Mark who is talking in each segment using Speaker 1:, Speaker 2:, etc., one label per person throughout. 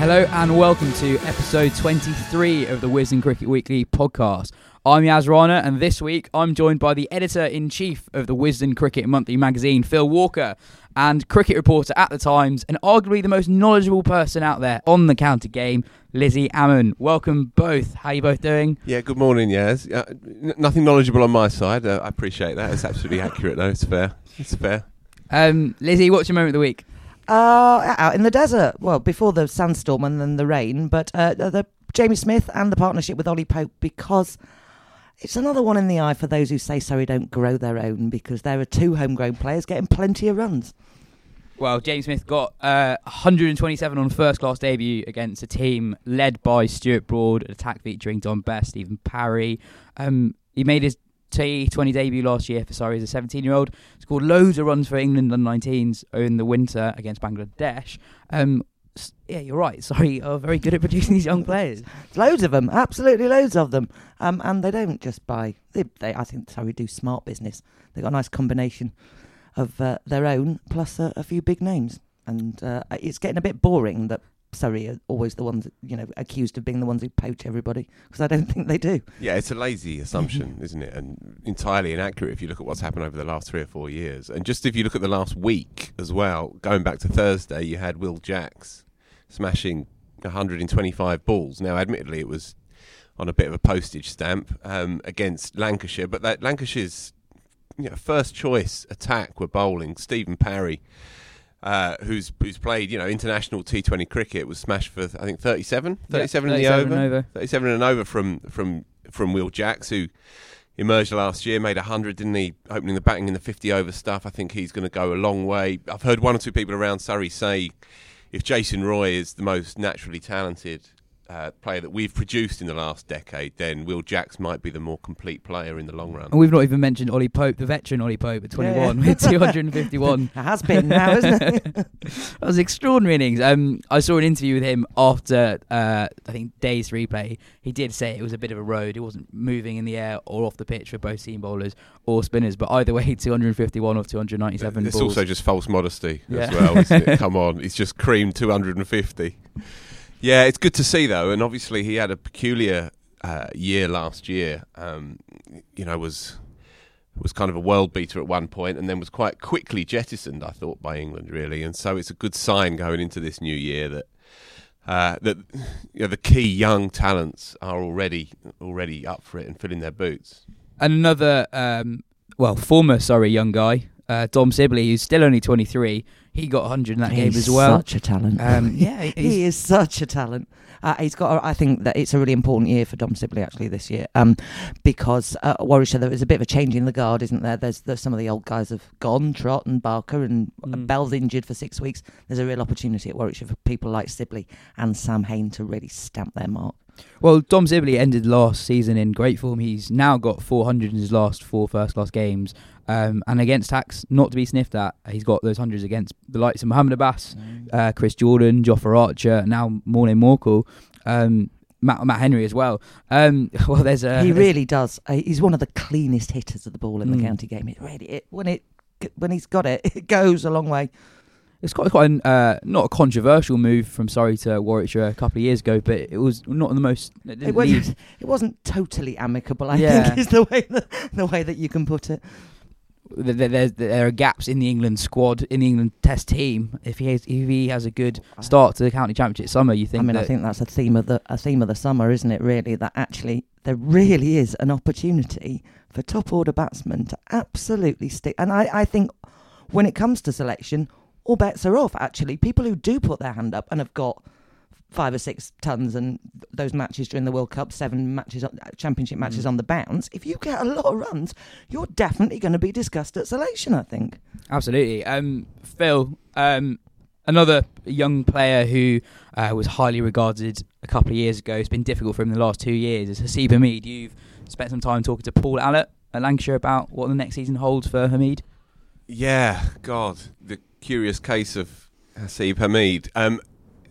Speaker 1: Hello and welcome to episode 23 of the Wisden Cricket Weekly podcast. I'm Yas Rana, and this week I'm joined by the editor in chief of the Wisden Cricket Monthly magazine, Phil Walker, and cricket reporter at the Times, and arguably the most knowledgeable person out there on the counter game, Lizzy Ammon. Welcome both. How are you both doing?
Speaker 2: Yeah, good morning, Yas. Uh, n- nothing knowledgeable on my side. Uh, I appreciate that. It's absolutely accurate, though. It's fair. It's fair.
Speaker 1: Um, Lizzy, what's your moment of the week?
Speaker 3: Uh, out in the desert. Well, before the sandstorm and then the rain, but uh, the Jamie Smith and the partnership with Ollie Pope because it's another one in the eye for those who say Surrey don't grow their own because there are two homegrown players getting plenty of runs.
Speaker 1: Well, James Smith got uh, 127 on first class debut against a team led by Stuart Broad, an attack featuring Dom Bess, Stephen Parry. Um, he made his T20 debut last year for Surrey as a 17 year old. Scored loads of runs for England under 19s in the winter against Bangladesh. Um, yeah, you're right. Surrey are very good at producing these young players.
Speaker 3: Loads of them, absolutely loads of them. Um, and they don't just buy. They, they, I think Surrey do smart business. They've got a nice combination of uh, their own plus a, a few big names. And uh, it's getting a bit boring that Surrey are always the ones, you know, accused of being the ones who poach everybody because I don't think they do.
Speaker 2: Yeah, it's a lazy assumption, isn't it? And entirely inaccurate if you look at what's happened over the last three or four years. And just if you look at the last week as well, going back to Thursday, you had Will Jacks smashing 125 balls. Now, admittedly, it was on a bit of a postage stamp um, against Lancashire, but that Lancashire's you know, first choice attack were bowling Stephen Parry. Uh, who's who's played you know international T20 cricket was smashed for I think 37 37 in the
Speaker 1: 37
Speaker 2: over.
Speaker 1: over.
Speaker 2: 37 and over from from from Will Jacks, who emerged last year, made 100, didn't he? Opening the batting in the 50 over stuff. I think he's going to go a long way. I've heard one or two people around Surrey say if Jason Roy is the most naturally talented uh, player that we've produced in the last decade, then Will Jacks might be the more complete player in the long run.
Speaker 1: And we've not even mentioned Ollie Pope, the veteran Ollie Pope at 21
Speaker 3: Yeah.
Speaker 1: with 251.
Speaker 3: It has been now, isn't it?
Speaker 1: that was extraordinary innings. Um, I saw an interview with him after uh, I think days replay. He did say it was a bit of a road. It wasn't moving in the air or off the pitch for both seam bowlers or spinners. But either way, 251 of 297
Speaker 2: It's
Speaker 1: balls.
Speaker 2: also just false modesty as well. Isn't it? Come on, he's just creamed 250. Yeah, it's good to see though, and obviously he had a peculiar uh, year last year. Um, you know, was was kind of a world beater at one point, and then was quite quickly jettisoned. I thought by England really, and so it's a good sign going into this new year that. Uh, that you know, the key young talents are already already up for it and filling their boots.
Speaker 1: and another, um, well, former sorry young guy, uh, Dom Sibley, who's still only 23. He got 100 in that game as well.
Speaker 3: Such a talent.
Speaker 1: Um, yeah,
Speaker 3: he is such a talent. Uh, he's got. I think that it's a really important year for Dom Sibley actually this year, um, because uh, Warwickshire there is a bit of a change in the guard, isn't there? There's, there's some of the old guys have gone, Trott and Barker, and
Speaker 1: Mm.
Speaker 3: Bell's injured for six weeks. There's a real opportunity at Warwickshire for people like Sibley and Sam Hain to really stamp their mark.
Speaker 1: Well, Dom Sibley ended last season in great form. He's now got 400 in his last four first class games. Um, and against Tax, not to be sniffed at, he's got those hundreds against the likes of Mohammed Abbas, uh, Chris Jordan, Jofra Archer, now Morne Morkel, um, Matt, Matt Henry as well. Um, well, there's a.
Speaker 3: he really does. Uh, he's one of the cleanest hitters of the ball in
Speaker 1: Mm.
Speaker 3: the county game. It really, it, when it when he's got it, it goes a long way.
Speaker 1: It's quite quite an, uh, not a controversial move from Surrey to Warwickshire a couple of years ago, but it was not the most. It,
Speaker 3: It,
Speaker 1: didn't
Speaker 3: was,
Speaker 1: leave-
Speaker 3: it wasn't totally amicable. I
Speaker 1: Yeah.
Speaker 3: think is the way that, the way that you can put it.
Speaker 1: Th- th- there's, there are gaps in the England squad, in the England Test team. If he has, if he has a good start to the county championship summer, you think
Speaker 3: I mean, I think that's a theme of the a theme of the summer, isn't it? Really, that actually there really is an opportunity for top order batsmen to absolutely stick. And I, I think when it comes to selection, all bets are off. Actually, people who do put their hand up and have got five or six tons and those matches during the World Cup, seven matches, championship matches
Speaker 1: Mm.
Speaker 3: on the bounce. If you get a lot of runs, you're definitely going to be discussed at selection. I think.
Speaker 1: Absolutely. Um, Phil, um, another young player who uh, was highly regarded a couple of years ago. It's been difficult for him the last two years. Is Haseeb Hameed. You've spent some time talking to Paul Allott at Lancashire about what the next season holds for Hameed.
Speaker 2: Yeah, God, the curious case of Haseeb Hameed. Um,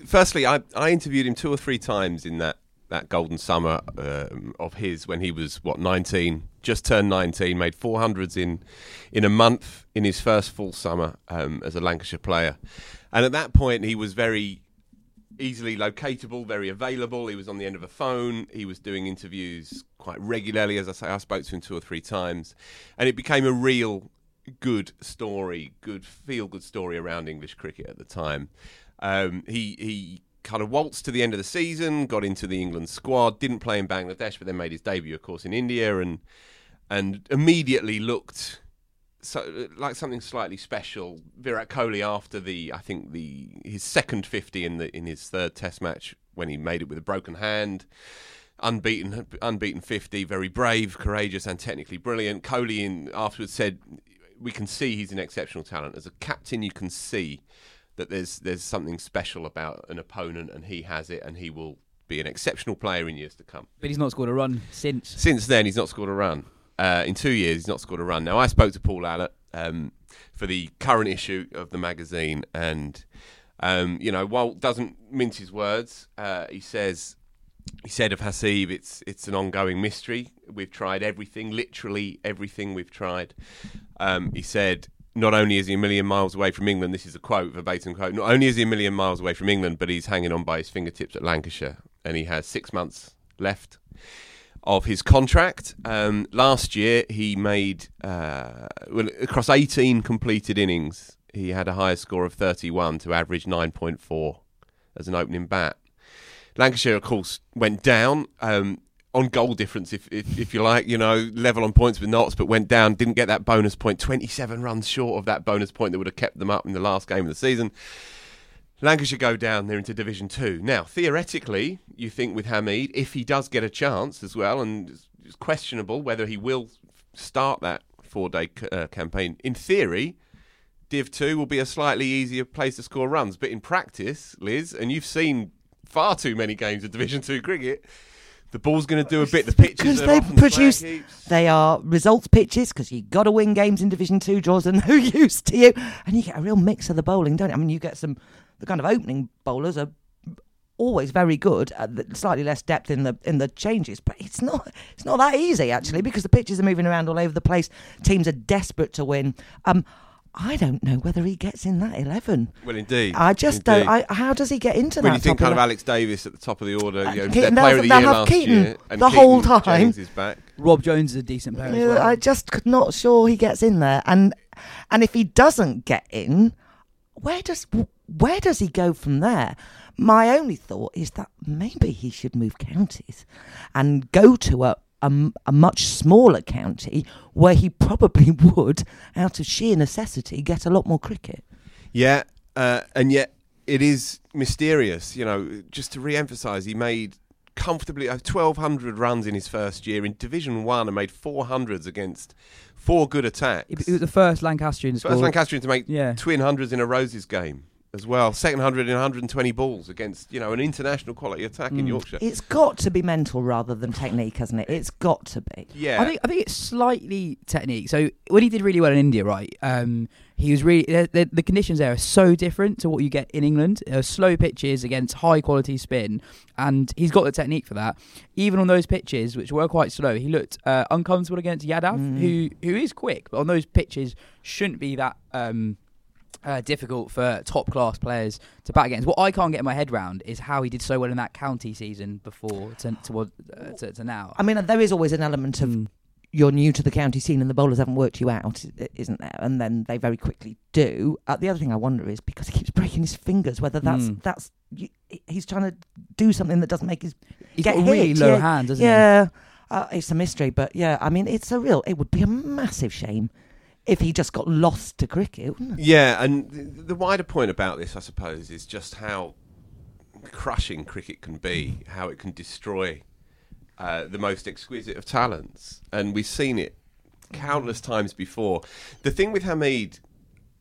Speaker 2: firstly, I, I interviewed him two or three times in that, that golden summer um, of his when he was what nineteen, just turned nineteen, made four hundreds in in a month in his first full summer um, as a Lancashire player, and at that point he was very easily locatable, very available. He was on the end of a phone. He was doing interviews quite regularly. As I say, I spoke to him two or three times, and it became a real good story, good feel good story around English cricket at the time. Um, he he kind of waltzed to the end of the season, got into the England squad, didn't play in Bangladesh, but then made his debut, of course, in India, and and immediately looked so like something slightly special. Virat Kohli after the I think the his second fifty in the in his third Test match when he made it with a broken hand, unbeaten unbeaten fifty, very brave, courageous, and technically brilliant. Kohli in afterwards said, "We can see he's an exceptional talent as a captain. You can see that there's there's something special about an opponent, and he has it, and he will." Be an exceptional player in years to come.
Speaker 1: But he's not scored a run since.
Speaker 2: Since then, he's not scored a run. Uh, in two years, he's not scored a run. Now, I spoke to Paul Allott um, for the current issue of the magazine, and um, you know, Walt doesn't mince his words. Uh, he says he said of Haseeb, it's it's an ongoing mystery. We've tried everything, literally everything we've tried. Um, he said. Not only is he a million miles away from England, this is a quote, verbatim quote. Not only is he a million miles away from England, but he's hanging on by his fingertips at Lancashire, and he has six months left of his contract. Um, last year, he made uh, well, across 18 completed innings, he had a higher score of 31 to average 9.4 as an opening bat. Lancashire, of course, went down um, on goal difference, if, if if you like, you know, level on points with Notts, but went down, didn't get that bonus point, 27 runs short of that bonus point that would have kept them up in the last game of the season. Lancashire go down, they're into Division 2. Now, theoretically, you think with Hameed, if he does get a chance as well, and it's- it's questionable whether he will start that four day uh, campaign, in theory, Div 2 will be a slightly easier place to score runs. But in practice, Liz, and you've seen far too many games of Division 2 cricket, the ball's going to do a bit. The pitches
Speaker 3: Because they produce-
Speaker 2: heaps.
Speaker 3: They are results pitches because you got to win games in Division Two. Draws are no use to you, and you get a real mix of the bowling, don't you? I mean, you get some the kind of opening bowlers are always very good. At the, slightly less depth in the in the changes, but it's not it's not that easy actually because the pitches are moving around all over the place. Teams are desperate to win. Um, I don't know whether he gets in that eleven.
Speaker 2: Well, indeed.
Speaker 3: I just
Speaker 2: indeed.
Speaker 3: don't. I, how does he get into
Speaker 2: When
Speaker 3: that?
Speaker 2: you think kind of Alex Davies at the top of the order,
Speaker 3: Uh,
Speaker 2: you know,
Speaker 3: Keaton,
Speaker 2: player of the year
Speaker 3: have
Speaker 2: last
Speaker 3: Keaton
Speaker 2: year, and
Speaker 3: the whole time.
Speaker 2: James is back.
Speaker 1: Rob Jones is a decent player as
Speaker 3: Yeah,
Speaker 1: well.
Speaker 3: I just could not sure he gets in there, and and if he doesn't get in, where does where does he go from there? My only thought is that maybe he should move counties and go to a a, a much smaller county where he probably would, out of sheer necessity, get a lot more cricket.
Speaker 2: Yeah, uh, and yet it is mysterious. You know, just to re-emphasise, he made comfortably uh, 1,200 runs in his first year in Division One, and made 400s against four good attacks.
Speaker 1: He, was the first Lancastrian to
Speaker 2: First. Lancastrian to make
Speaker 1: Yeah.
Speaker 2: twin hundreds in a Roses game as well. Second hundred in 120 balls against you know an international quality attack in
Speaker 1: Mm.
Speaker 2: Yorkshire.
Speaker 3: It's got to be mental rather than technique, hasn't it? It's got to be.
Speaker 2: yeah,
Speaker 1: I think I think it's slightly technique. So when he did really well in India, right? Um, he was really the, the, the conditions there are so different to what you get in England. Uh, slow pitches against high quality spin, and he's got the technique for that. Even on those pitches, which were quite slow, he looked uh, uncomfortable against Yadav,
Speaker 3: Mm.
Speaker 1: who who is quick, but on those pitches shouldn't be that. Um, uh, difficult for top class players to bat against. What I can't get my head round is how he did so well in that county season before to to, uh, to, to now.
Speaker 3: I mean, there is always an element of
Speaker 1: Mm.
Speaker 3: you're new to the county scene and the bowlers haven't worked you out, isn't there? And then they very quickly do. Uh, the other thing I wonder is because he keeps breaking his fingers, whether that's
Speaker 1: Mm.
Speaker 3: that's he's trying to do something that doesn't make his
Speaker 1: He's
Speaker 3: get
Speaker 1: got really
Speaker 3: hit,
Speaker 1: low
Speaker 3: yeah.
Speaker 1: hands, doesn't he?
Speaker 3: yeah. Uh, it's a mystery, but yeah, I mean, it's a real. It would be a massive shame if he just got lost to cricket?
Speaker 2: Yeah, and the, wider point about this, I suppose, is just how crushing cricket can be, how it can destroy uh, the most exquisite of talents, and we've seen it countless times before. The thing with Hameed,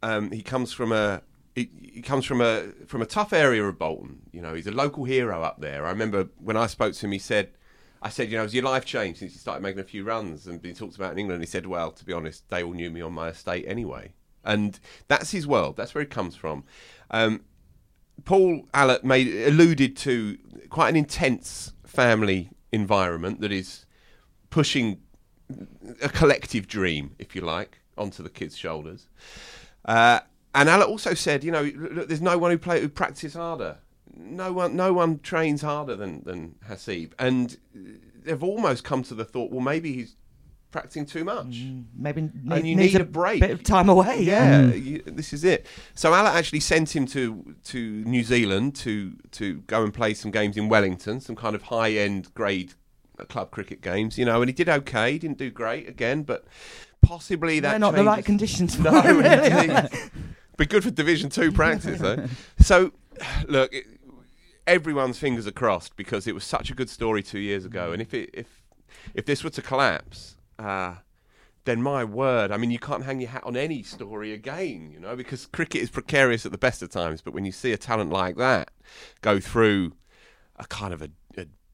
Speaker 2: um, he comes from a he comes from a from a tough area of Bolton. You know, he's a local hero up there. I remember when I spoke to him, he said. I said, you know, has your life changed since you started making a few runs and been talked about in England? He said, well, to be honest, they all knew me on my estate anyway. And that's his world. That's where he comes from. Um, Paul Allott made alluded to quite an intense family environment that is pushing a collective dream, if you like, onto the kids' shoulders. Uh, and Allott also said, you know, look, there's no one who play who practices harder. No one, no one trains harder than than Haseeb, and they've almost come to the thought, well, maybe he's practicing too much.
Speaker 3: Mm, maybe
Speaker 2: And you need a break.
Speaker 3: bit of time away.
Speaker 2: Yeah, mm. you, this is it. So Allott actually sent him to to New Zealand to to go and play some games in Wellington, some kind of high end grade club cricket games, you know, and he did okay. He didn't do great again, but possibly that
Speaker 3: They're not the right conditions. For
Speaker 2: No,
Speaker 3: really,
Speaker 2: Be good for Division Two practice, though. So, look, it, everyone's fingers are crossed because it was such a good story two years ago, and if it, if if this were to collapse, uh, then my word, I mean, you can't hang your hat on any story again, you know, because cricket is precarious at the best of times. But when you see a talent like that go through a kind of a, a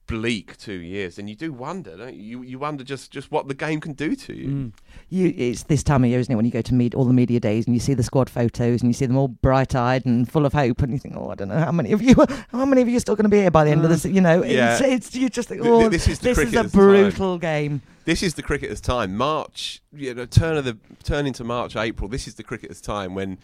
Speaker 2: bleak two years, and you do wonder, don't you? You, you wonder just, just what the game can do to you.
Speaker 1: Mm.
Speaker 3: You, it's this time of year, isn't it, when you go to meet all the media days and you see the squad photos and you see them all bright-eyed and full of hope, and you think, oh, I don't know how many of you, how many of you are still going to be here by the end of this? You know,
Speaker 2: Yeah.
Speaker 3: it's, it's you just think,
Speaker 2: Th- th-
Speaker 3: oh,
Speaker 2: this is the
Speaker 3: this is a
Speaker 2: cricketer's time.
Speaker 3: brutal game.
Speaker 2: this is the cricketer's time. March, you know, turn of the turn into March, April. This is the cricketer's time when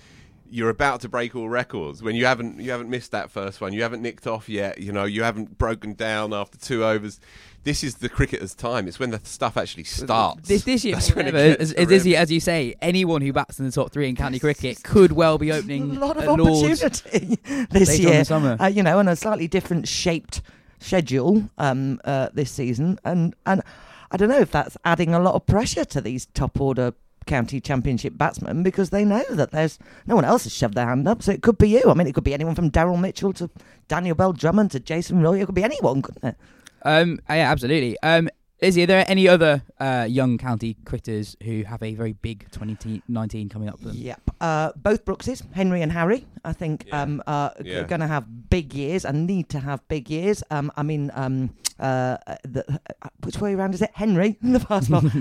Speaker 2: you're about to break all records. When you haven't you haven't missed that first one, you haven't nicked off yet. You know, you haven't broken down after two overs. This is the cricketer's time. It's when the stuff actually starts.
Speaker 1: This, this year,
Speaker 2: That's when it
Speaker 1: however,
Speaker 2: gets
Speaker 1: as, as, as, you,
Speaker 2: horrific.
Speaker 1: as you say, anyone who bats in the top three in county cricket could well be opening
Speaker 3: a lot of
Speaker 1: at
Speaker 3: opportunity this
Speaker 1: later in
Speaker 3: year.
Speaker 1: the summer.
Speaker 3: Uh, you know, and a slightly different shaped schedule um, uh, this season, and and I don't know if that's adding a lot of pressure to these top order county championship batsmen because they know that there's no one else has shoved their hand up, so it could be you. I mean, it could be anyone from Daryl Mitchell to Daniel Bell Drummond to Jason Roy. It could be anyone, couldn't it?
Speaker 1: Um, yeah, absolutely. Um, Lizzy, are there any other uh, young county cricketers who have a very big 2019 coming up for them?
Speaker 3: Yep. Uh, both Brookses, Henry and Harry, I think,
Speaker 2: Yeah.
Speaker 3: um, are
Speaker 2: Yeah.
Speaker 3: going to have big years and need to have big years. Um, I mean, um, uh, uh, the, uh, which way around is it? Henry, the fast ball.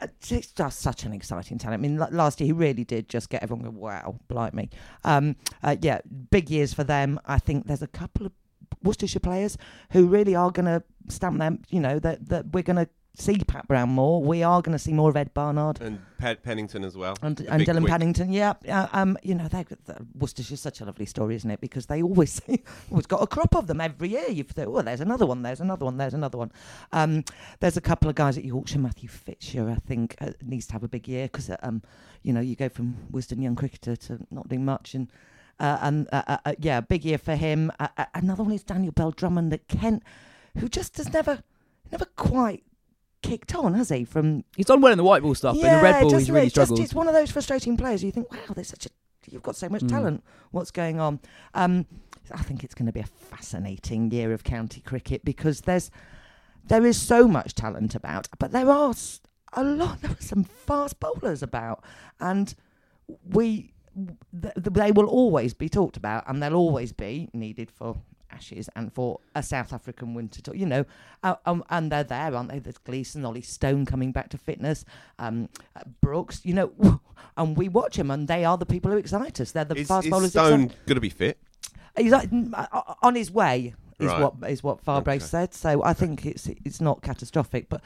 Speaker 3: Uh, It's just such an exciting talent. I mean, la- last year he really did just get everyone going, wow, blimey. Um, uh, yeah, big years for them. I think there's a couple of Worcestershire players who really are going to stamp them, you know, that, that we're going to see Pat Brown more. We are going to see more of Ed Barnard.
Speaker 2: and Pat Pennington as well.
Speaker 3: And, and Dillon
Speaker 2: quick.
Speaker 3: Paddington, yeah, uh, um, you know, they Worcestershire's such a lovely story, isn't it? Because they always always got a crop of them every year. You thought, oh, there's another one, there's another one, there's another one. Um, there's a couple of guys at Yorkshire. Matthew Fisher, I think, uh, needs to have a big year because, um, you know, you go from Wisden young cricketer to not doing much, and uh, and uh, uh, uh, yeah, big year for him. Uh, uh, another one is Daniel Bell Drummond at Kent, who just has never, never quite kicked on, has he? From
Speaker 1: He's done well in the white ball stuff, but in the red ball he's really
Speaker 3: just-
Speaker 1: struggled.
Speaker 3: it's one of those frustrating players. You think, wow, there's such a you've got so much
Speaker 1: Mm.
Speaker 3: talent. What's going on? Um, I think it's going to be a fascinating year of county cricket because there's there is so much talent about, but there are a lot. There are some fast bowlers about, and we th- th- they will always be talked about, and they'll always be needed for Ashes and for a South African winter tour. You know, uh, um, and they're there, aren't they? There's Gleeson, Ollie Stone coming back to fitness, um, uh, Brooks. You know, and we watch them, and they are the people who excite us. They're the
Speaker 2: Is,
Speaker 3: fast
Speaker 2: is
Speaker 3: bowlers.
Speaker 2: Stone
Speaker 3: excite-
Speaker 2: going to be fit?
Speaker 3: He's like, mm, uh, on his way. Is
Speaker 2: Right.
Speaker 3: what is what Farbrace
Speaker 2: Okay.
Speaker 3: said. So I think it's it's not catastrophic, but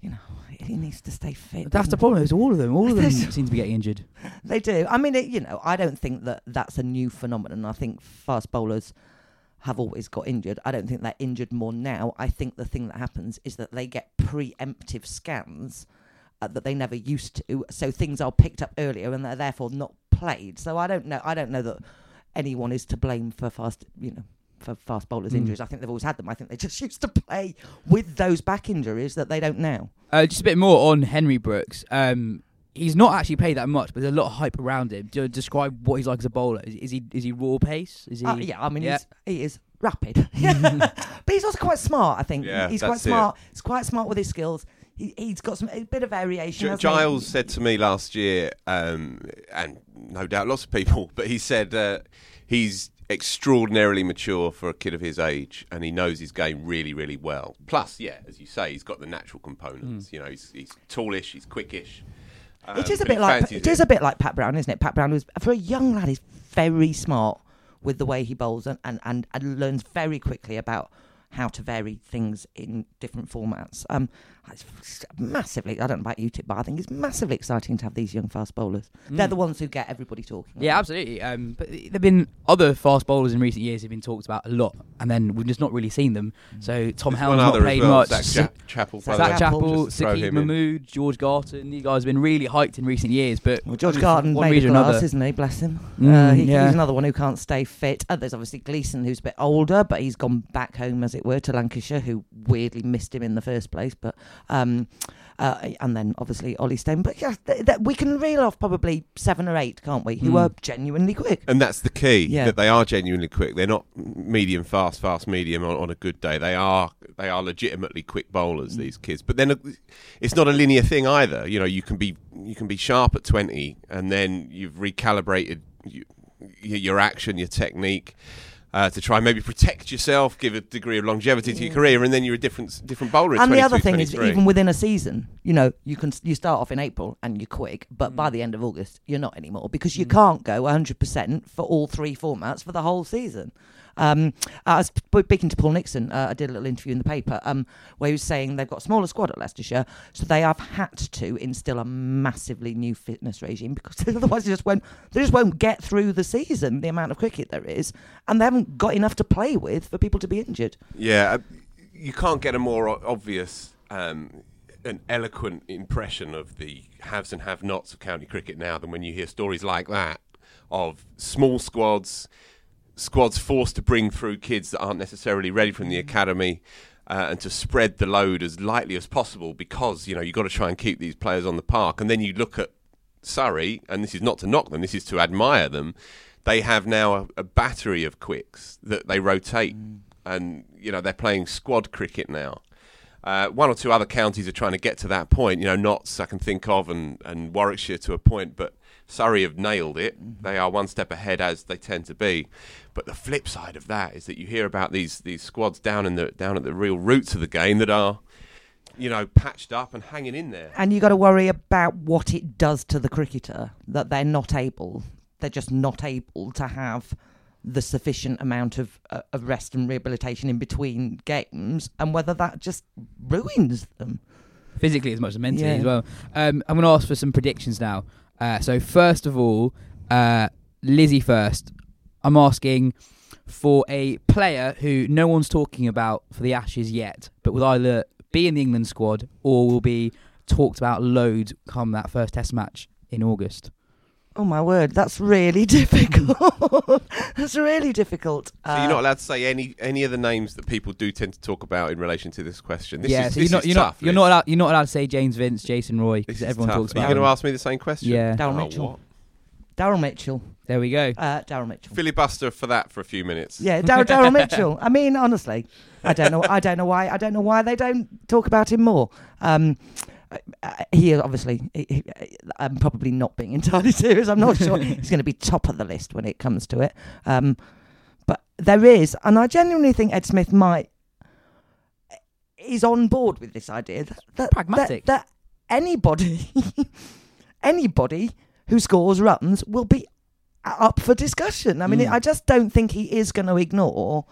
Speaker 3: you know, he needs to stay fit.
Speaker 1: That's the problem. It's all of them. All of them seem to be getting injured.
Speaker 3: They do. I mean, it, you know, I don't think that that's a new phenomenon. I think fast bowlers have always got injured. I don't think they're injured more now. I think the thing that happens is that they get preemptive scans uh, that they never used to, so things are picked up earlier and they're therefore not played. So I don't know. I don't know that anyone is to blame for fast, you know. For fast bowlers'
Speaker 1: Mm.
Speaker 3: injuries, I think they've always had them. I think they just used to play with those back injuries that they don't now.
Speaker 1: Uh, just a bit more on Henry Brooks. Um, he's not actually paid that much, but there's a lot of hype around him. Do you describe what he's like as a bowler? Is, is he is he raw pace? Is he?
Speaker 3: Uh, yeah, I mean,
Speaker 1: Yeah.
Speaker 3: He's, he is rapid. but he's also quite smart, I think.
Speaker 2: Yeah,
Speaker 3: he's quite
Speaker 2: that's it.
Speaker 3: smart. He's quite smart with his skills. He, he's got some a bit of variation.
Speaker 2: Gi-
Speaker 3: hasn't he?
Speaker 2: Giles said to me last year, um, and no doubt lots of people, but he said uh, he's extraordinarily mature for a kid of his age, and he knows his game really, really well. Plus, yeah, as you say, he's got the natural components. You know, he's, he's tallish, he's quickish. Um,
Speaker 3: It is a bit like it is a bit like Pat Brown, isn't it? Pat Brown was for a young lad. He's very smart with the way he bowls and, and, and, and learns very quickly about how to vary things in different formats. Um, it's massively. I don't know about you, but I think it's massively exciting to have these young fast bowlers. They're the ones who get everybody talking.
Speaker 1: Yeah, absolutely. Um, but there've been other fast bowlers in recent years who've been talked about a lot, and then we've just not really seen them. So Tom
Speaker 2: There's
Speaker 1: Helm's not played
Speaker 2: well,
Speaker 1: much.
Speaker 2: Zak
Speaker 1: Sa-
Speaker 2: Cha- Chappell.
Speaker 3: Zak
Speaker 2: by the Zak.
Speaker 1: Chappell,
Speaker 2: Just Saqib.
Speaker 1: Mahmood, George Garton. These guys have been really hyped in recent years, but
Speaker 3: Well, George
Speaker 1: for
Speaker 3: Garden
Speaker 1: one
Speaker 3: made
Speaker 1: reason
Speaker 3: a
Speaker 1: or
Speaker 3: glass,
Speaker 1: another.
Speaker 3: isn't he? Bless him.
Speaker 1: Mm,
Speaker 3: uh, he,
Speaker 1: yeah.
Speaker 3: He's another one who can't stay fit. Uh, there's obviously Gleeson, who's a bit older, but he's gone back home, as it were, to Lancashire, who weirdly missed him in the first place. But um, uh, and then obviously Ollie Stone. But yeah, th- th- we can reel off probably seven or eight, can't we? Who
Speaker 1: Mm.
Speaker 3: are genuinely quick.
Speaker 2: And that's the key.
Speaker 3: Yeah.
Speaker 2: That they are genuinely quick. They're not medium fast, fast medium on, on a good day. They are they are legitimately quick bowlers. These kids. But then uh, it's not a linear thing either. You know, you can be you can be sharp at twenty, and then you've recalibrated you, your action, your technique. Uh, to try and maybe protect yourself, give a degree of longevity to your career, and then you're a different different bowler.
Speaker 3: And the other thing is, even within a season, you know, you can you start off in April and you're quick, but
Speaker 1: Mm.
Speaker 3: by the end of August, you're not anymore because you can't go 100% for all three formats for the whole season. Um, I was speaking to Paul Nixon. Uh, I did a little interview in the paper um, where he was saying they've got a smaller squad at Leicestershire, so they have had to instill a massively new fitness regime because otherwise they just won't they just won't get through the season. The amount of cricket there is, and they haven't got enough to play with for people to be injured.
Speaker 2: Yeah, uh, you can't get a more obvious, um, an eloquent impression of the haves and have-nots of county cricket now than when you hear stories like that of small squads, squads forced to bring through kids that aren't necessarily ready from the academy. Uh, and to spread the load as lightly as possible because you know you've got to try and keep these players on the park and then you look at Surrey and this is not to knock them this is to admire them they have now a, a battery of quicks that they rotate and you know they're playing squad cricket now. Uh, one or two other counties are trying to get to that point. You know, Notts I can think of, and, and Warwickshire to a point, but Surrey have nailed it. They are one step ahead as they tend to be. But the flip side of that is that you hear about these these squads down in the down at the real roots of the game that are, you know, patched up and hanging in there.
Speaker 3: And you got to worry about what it does to the cricketer that they're not able, they're just not able to have the sufficient amount of uh, of rest and rehabilitation in between games, and whether that just ruins them.
Speaker 1: physically as much as mentally
Speaker 3: Yeah.
Speaker 1: as well. Um, I'm going to ask for some predictions now. Uh, so first of all, uh, Lizzy first. I'm asking for a player who no one's talking about for the Ashes yet, but will either be in the England squad or will be talked about loads come that first Test match in August.
Speaker 3: Oh my word, that's really difficult. that's really difficult.
Speaker 2: So you're not allowed to say any any of the names that people do tend to talk about in relation to this question. This
Speaker 1: yeah,
Speaker 2: is,
Speaker 1: so
Speaker 2: this
Speaker 1: you're not
Speaker 2: is
Speaker 1: you're
Speaker 2: tough,
Speaker 1: not you're
Speaker 2: Liz.
Speaker 1: not allowed you're not allowed to say James Vince, Jason Roy
Speaker 2: This
Speaker 1: because
Speaker 2: is
Speaker 1: everyone
Speaker 2: tough.
Speaker 1: talks
Speaker 2: Are you
Speaker 1: about.
Speaker 2: going to ask me the same question?
Speaker 1: Yeah,
Speaker 3: Daryl
Speaker 2: Oh,
Speaker 3: Mitchell.
Speaker 2: what?
Speaker 3: Daryl Mitchell.
Speaker 1: there we go.
Speaker 3: Uh, Daryl Mitchell.
Speaker 2: Filibuster for that for a few minutes.
Speaker 3: Yeah, Dar- Daryl Mitchell. I mean, honestly, I don't know. I don't know why. I don't know why they don't talk about him more. Um, uh, he obviously. He, I'm probably not being entirely serious. I'm not sure he's going to be top of the list when it comes to it. Um, but there is, and I genuinely think Ed Smith might is on board with this idea that, that
Speaker 1: Pragmatic.
Speaker 3: that, that anybody anybody who scores runs will be up for discussion. I mean,
Speaker 1: Mm.
Speaker 3: I just don't think he is going to ignore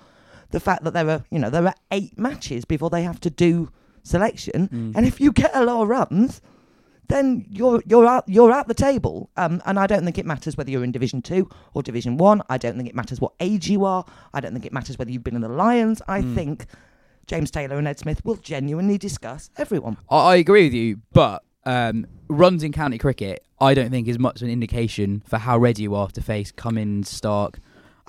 Speaker 3: the fact that there are, you know, there are eight matches before they have to do selection,
Speaker 1: Mm.
Speaker 3: and if you get a lot of runs, then you're you're out you're at the table. Um, and I don't think it matters whether you're in Division Two or Division One. I don't think it matters what age you are. I don't think it matters whether you've been in the Lions. I
Speaker 1: Mm.
Speaker 3: think James Taylor and Ed Smith will genuinely discuss everyone.
Speaker 1: I, I agree with you, but um, runs in county cricket, I don't think is much of an indication for how ready you are to face Cummins, Starc.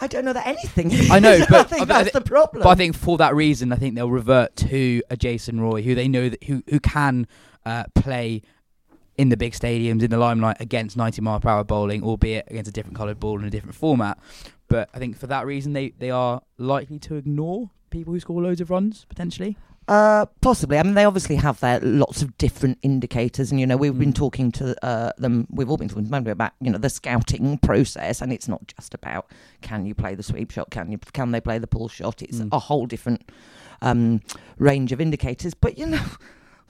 Speaker 3: I don't know that anything.
Speaker 1: I know, but
Speaker 3: I think
Speaker 1: I- I
Speaker 3: that's
Speaker 1: thi-
Speaker 3: the problem.
Speaker 1: But I think for that reason, I think they'll revert to a Jason Roy, who they know that who who can uh, play in the big stadiums in the limelight against 90 mile per hour bowling, albeit against a different coloured ball in a different format. But I think for that reason, they they are likely to ignore people who score loads of runs potentially.
Speaker 3: Uh, possibly. I mean, they obviously have their lots of different indicators, and you know, we've been
Speaker 1: Mm.
Speaker 3: talking to uh, them. We've all been talking to them about you know the scouting process, and it's not just about can you play the sweep shot, can you can they play the pull shot. It's
Speaker 1: Mm.
Speaker 3: a whole different um, range of indicators. But you know.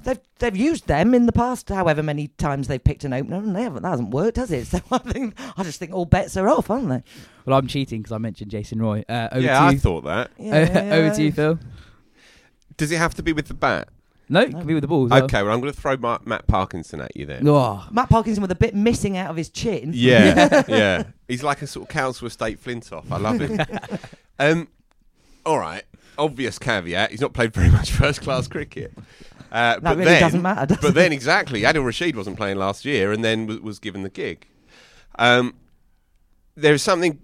Speaker 3: They've they've used them in the past, however many times they've picked an opener, and they haven't. That hasn't worked, has it? So I think I just think all bets are off, aren't they?
Speaker 1: Well, I'm cheating because I mentioned Jason Roy. Uh, over
Speaker 2: yeah,
Speaker 1: to
Speaker 2: I
Speaker 1: you.
Speaker 2: thought that.
Speaker 1: over to you, Phil.
Speaker 2: Does it have to be with the bat?
Speaker 1: No, it can be with the ball. as well.
Speaker 2: Okay, well, I'm going to throw Ma- Matt Parkinson at you then.
Speaker 1: Oh,
Speaker 3: Matt Parkinson with a bit missing out of his chin.
Speaker 2: Yeah, yeah. He's like a sort of council estate Flintoff. I love him. um, all right. Obvious caveat: he's not played very much first class cricket. Uh,
Speaker 3: That
Speaker 2: but
Speaker 3: really
Speaker 2: then,
Speaker 3: doesn't matter, does
Speaker 2: but
Speaker 3: it?
Speaker 2: then exactly, Adil Rashid wasn't playing last year, and then was, was given the gig. Um, there is something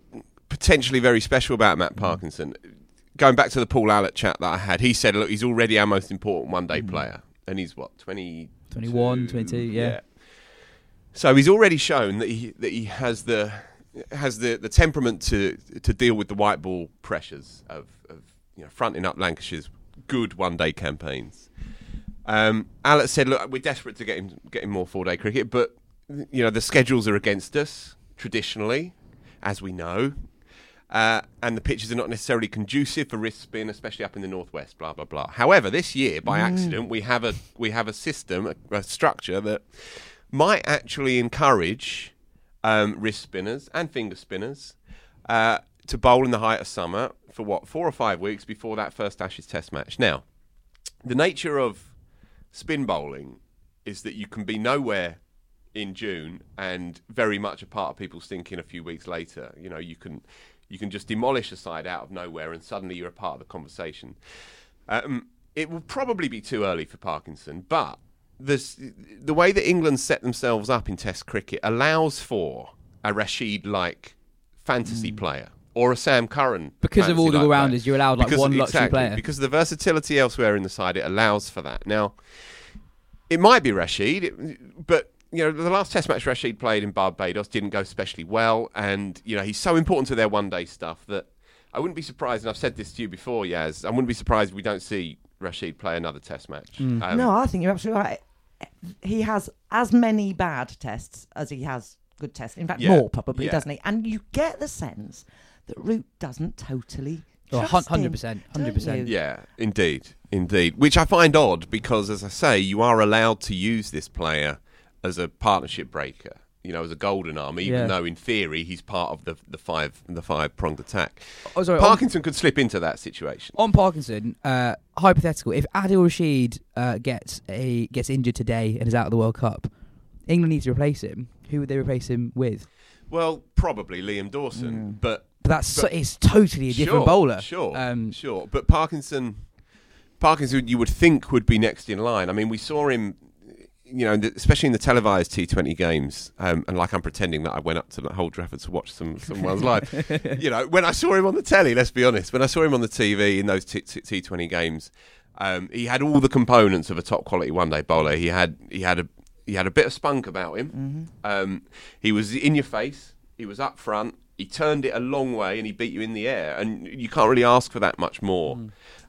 Speaker 2: potentially very special about Matt Parkinson. Going back to the Paul Allott chat that I had, he said, "Look, he's already our most important one-day player, and he's what 20,
Speaker 1: 21, 22, yeah.
Speaker 2: So he's already shown that he that he has the has the, the temperament to to deal with the white ball pressures of, of you know fronting up Lancashire's good one day campaigns. Um, Alex said, "Look, we're desperate to get him get him more four day cricket, but you know the schedules are against us traditionally, as we know." Uh, and the pitches are not necessarily conducive for wrist spin, especially up in the northwest. Blah blah blah. However, this year, by accident, we have a we have a system, a, a structure that might actually encourage um, wrist spinners and finger spinners uh, to bowl in the height of summer for what four or five weeks before that first Ashes Test match. Now, the nature of spin bowling is that you can be nowhere in June and very much a part of people's thinking a few weeks later. You know, you can you can just demolish a side out of nowhere and suddenly you're a part of the conversation. Um, it will probably be too early for Parkinson, but this, the way that England set themselves up in Test cricket allows for a Rashid-like fantasy player or a Sam Curran
Speaker 1: Because of all the all-rounders, you're allowed, like,
Speaker 2: Because-
Speaker 1: one luxury
Speaker 2: exactly,
Speaker 1: player.
Speaker 2: Because of the versatility elsewhere in the side, it allows for that. Now, it might be Rashid, it- but you know the last Test match Rashid played in Barbados didn't go especially well, and you know he's so important to their one-day stuff that I wouldn't be surprised. And I've said this to you before, Yas. I wouldn't be surprised if we don't see Rashid play another Test match. Um,
Speaker 3: no, I think you're absolutely right. He has as many bad tests as he has good tests. In fact,
Speaker 2: Yeah,
Speaker 3: more probably,
Speaker 2: yeah.
Speaker 3: doesn't he? And you get the sense that Root doesn't totally.
Speaker 1: Oh,
Speaker 3: trust
Speaker 1: hun-
Speaker 3: him,
Speaker 1: 100%, 100%.
Speaker 2: Yeah, indeed, indeed. Which I find odd because, as I say, you are allowed to use this player as a partnership breaker. You know, as a golden arm, even
Speaker 1: Yeah.
Speaker 2: though in theory he's part of the the five the five pronged attack.
Speaker 1: Oh, sorry, on-
Speaker 2: Parkinson could slip into that situation.
Speaker 1: on Parkinson, uh, hypothetical: if Adil Rashid uh, gets a gets injured today and is out of the World Cup, England needs to replace him. Who would they replace him with?
Speaker 2: Well, probably Liam Dawson, but
Speaker 1: But that's so, it's totally a different
Speaker 2: sure,
Speaker 1: bowler.
Speaker 2: Sure,
Speaker 1: Um,
Speaker 2: sure. But Parkinson, Parkinson, you would think would be next in line. I mean, we saw him, you know, especially in the televised T20 games, um, and like I'm pretending that I went up to the Old Trafford to watch some someone's live. You know, when I saw him on the telly, let's be honest, when I saw him on the TV in those T- T- T20 games, um, he had all the components of a top quality one day bowler. He had he had a he had a bit of spunk about him. Um, he was in your face. He was up front. He turned it a long way and he beat you in the air. And you can't really ask for that much more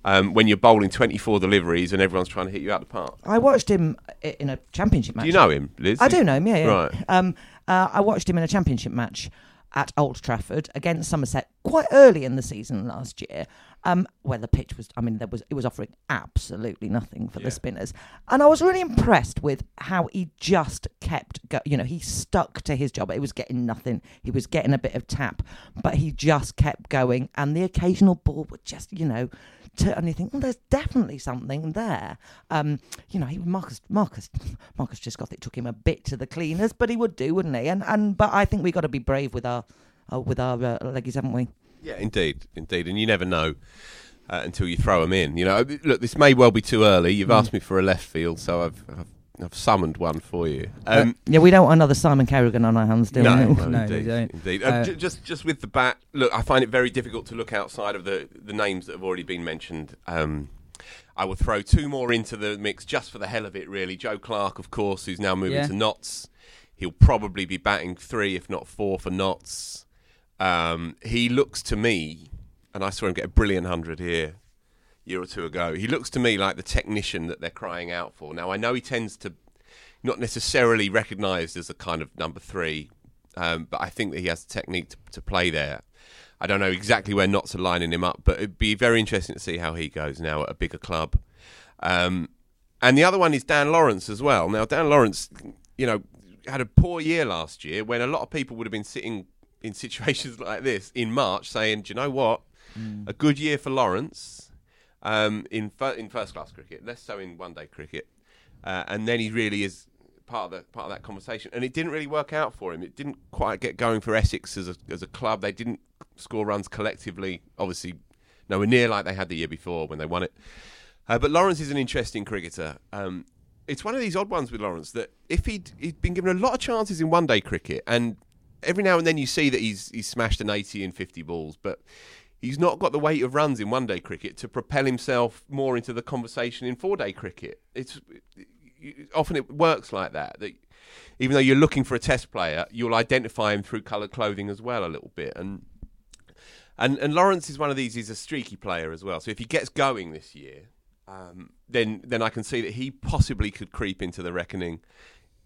Speaker 2: um, when you're bowling 24 deliveries and everyone's trying to hit you out of the park.
Speaker 3: I watched him in a championship match.
Speaker 2: Do you know him, Liz?
Speaker 3: I do know him, yeah, yeah.
Speaker 2: Right.
Speaker 3: Um, uh, I watched him in a championship match at Old Trafford against Somerset quite early in the season last year, um, where the pitch was, I mean, there was it was offering absolutely nothing for
Speaker 2: Yeah.
Speaker 3: the spinners, and I was really impressed with how he just kept, go- you know, he stuck to his job. It was getting nothing. He was getting a bit of tap, but he just kept going, and the occasional ball would just, you know. to, and you think, well, there's definitely something there. Um, you know, he, Marcus, Marcus, Marcus just got it took him a bit to the cleaners, but he would do, wouldn't he? And and but I think we got to be brave with our uh, with our uh, leggies, haven't we?
Speaker 2: Yeah, indeed, indeed, and you never know. Uh, until you throw them in, you know. Look, this may well be too early. You've
Speaker 3: Mm.
Speaker 2: asked me for a left field, so I've I've, I've summoned one for you.
Speaker 3: Uh,
Speaker 2: Um,
Speaker 3: yeah, we don't want another Simon Kerrigan on our hands, do
Speaker 2: no,
Speaker 3: we?
Speaker 2: no,
Speaker 1: No,
Speaker 2: indeed,
Speaker 1: don't.
Speaker 2: indeed.
Speaker 1: Uh,
Speaker 2: Uh, ju- just, just with the bat. Look, I find it very difficult to look outside of the the names that have already been mentioned. Um, I will throw two more into the mix just for the hell of it. Really, Joe Clarke, of course, who's now moving
Speaker 1: Yeah.
Speaker 2: to Notts. He'll probably be batting three, if not four, for Notts. Um, he looks to me, and I saw him get a brilliant hundred here a year or two ago. He looks to me like the technician that they're crying out for. Now I know he tends to not necessarily recognised as a kind of number three, um, but I think that he has the technique to, to play there. I don't know exactly where Notts are lining him up, but it'd be very interesting to see how he goes now at a bigger club. Um, and the other one is Dan Lawrence as well. Now Dan Lawrence, you know, had a poor year last year when a lot of people would have been sitting in situations like this in March saying, "Do you know what? A good year for Lawrence um, in fir- in first class cricket, less so in one day cricket." Uh, and then he really is part of the part of that conversation. And it didn't really work out for him. It didn't quite get going for Essex as a as a club. They didn't score runs collectively. Obviously, nowhere near like they had the year before when they won it. Uh, but Lawrence is an interesting cricketer. Um, it's one of these odd ones with Lawrence that if he'd, he'd been given a lot of chances in one day cricket, and every now and then you see that he's he's smashed an 80 in 50 balls, but he's not got the weight of runs in one day cricket to propel himself more into the conversation in four day cricket. It's often it works like that. That even though you're looking for a test player, you'll identify him through coloured clothing as well a little bit. And and and Lawrence is one of these. He's a streaky player as well. So if he gets going this year, um, then then I can see that he possibly could creep into the reckoning.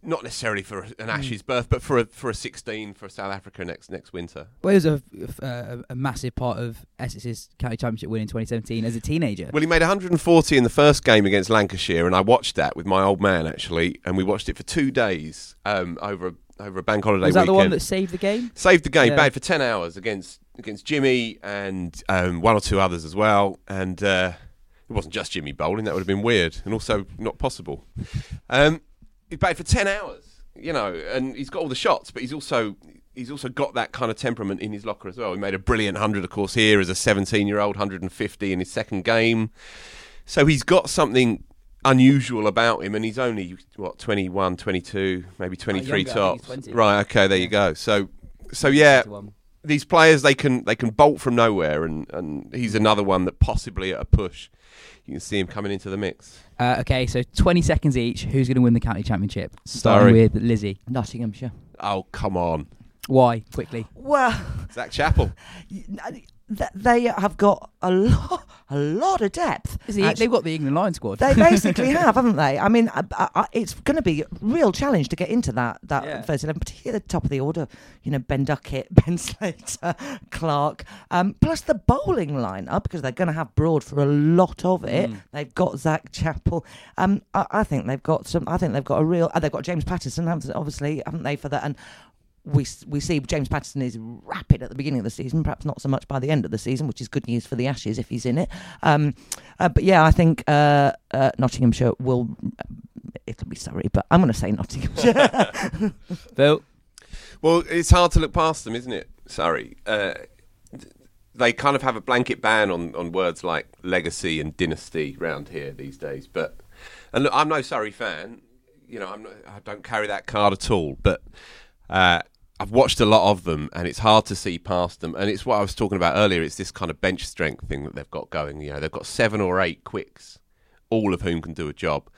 Speaker 2: Not necessarily for an Ashes berth, but for a for a 16 for South Africa next next winter.
Speaker 1: Well, it was a, a, a massive part of Essex's county championship win in 2017 as a teenager.
Speaker 2: Well, he made 140 in the first game against Lancashire, and I watched that with my old man actually, and we watched it for two days um, over a, over a bank holiday
Speaker 1: was that
Speaker 2: weekend.
Speaker 1: the one that saved the game?
Speaker 2: saved the game,
Speaker 1: Yeah.
Speaker 2: batted for 10 hours against against Jimmy and um, one or two others as well, and uh, it wasn't just Jimmy bowling. That would have been weird and also not possible. Um, he batted for 10 hours, you know, and he's got all the shots, but he's also he's also got that kind of temperament in his locker as well. He made a brilliant 100, of course, here as a 17 year old, 150 in his second game. So he's got something unusual about him, and he's only, what, 21, 22, maybe 23
Speaker 1: younger, I think he's
Speaker 2: tops.
Speaker 1: 20.
Speaker 2: Right, okay, there you go. So, so yeah, these players they can they can bolt from nowhere, and, and he's another one that possibly at a push you can see him coming into the mix.
Speaker 1: Uh, okay, so 20 seconds each. Who's going to win the county championship? Starting
Speaker 2: Sorry.
Speaker 1: with Lizzy.
Speaker 3: Nottinghamshire.
Speaker 2: Oh come on,
Speaker 1: Why? Quickly.
Speaker 3: Well,
Speaker 2: Zak Chappell.
Speaker 3: th- they have got a lot, a lot of depth.
Speaker 1: They've got the England Lion squad.
Speaker 3: They basically have, haven't they? I mean, I, I, I- it's going to be a real challenge to get into that that
Speaker 1: Yeah.
Speaker 3: first eleven, particularly the top of the order. You know, Ben Duckett, Ben Slater, Clarke, um, plus the bowling lineup because they're going to have Broad for a lot of it.
Speaker 1: Mm.
Speaker 3: They've got Zak Chappell. Um, I, I think they've got some. I think they've got a real. Uh, they've got James Pattinson, obviously, haven't they? For that and. We, we see James Pattinson is rapid at the beginning of the season, perhaps not so much by the end of the season, which is good news for the Ashes if he's in it. Um, uh, but yeah, I think uh, uh, Nottinghamshire will. It'll be Surrey, but I'm going to say Nottinghamshire.
Speaker 1: Phil.
Speaker 2: Well, it's hard to look past them, isn't it? Sorry. Uh, they kind of have a blanket ban on, on words like legacy and dynasty round here these days. But and look, I'm no Surrey fan. You know, I'm not, I don't carry that card at all. But uh, I've watched a lot of them, and it's hard to see past them. And it's what I was talking about earlier. It's this kind of bench strength thing that they've got going. You know, they've got seven or eight quicks, all of whom can do a job.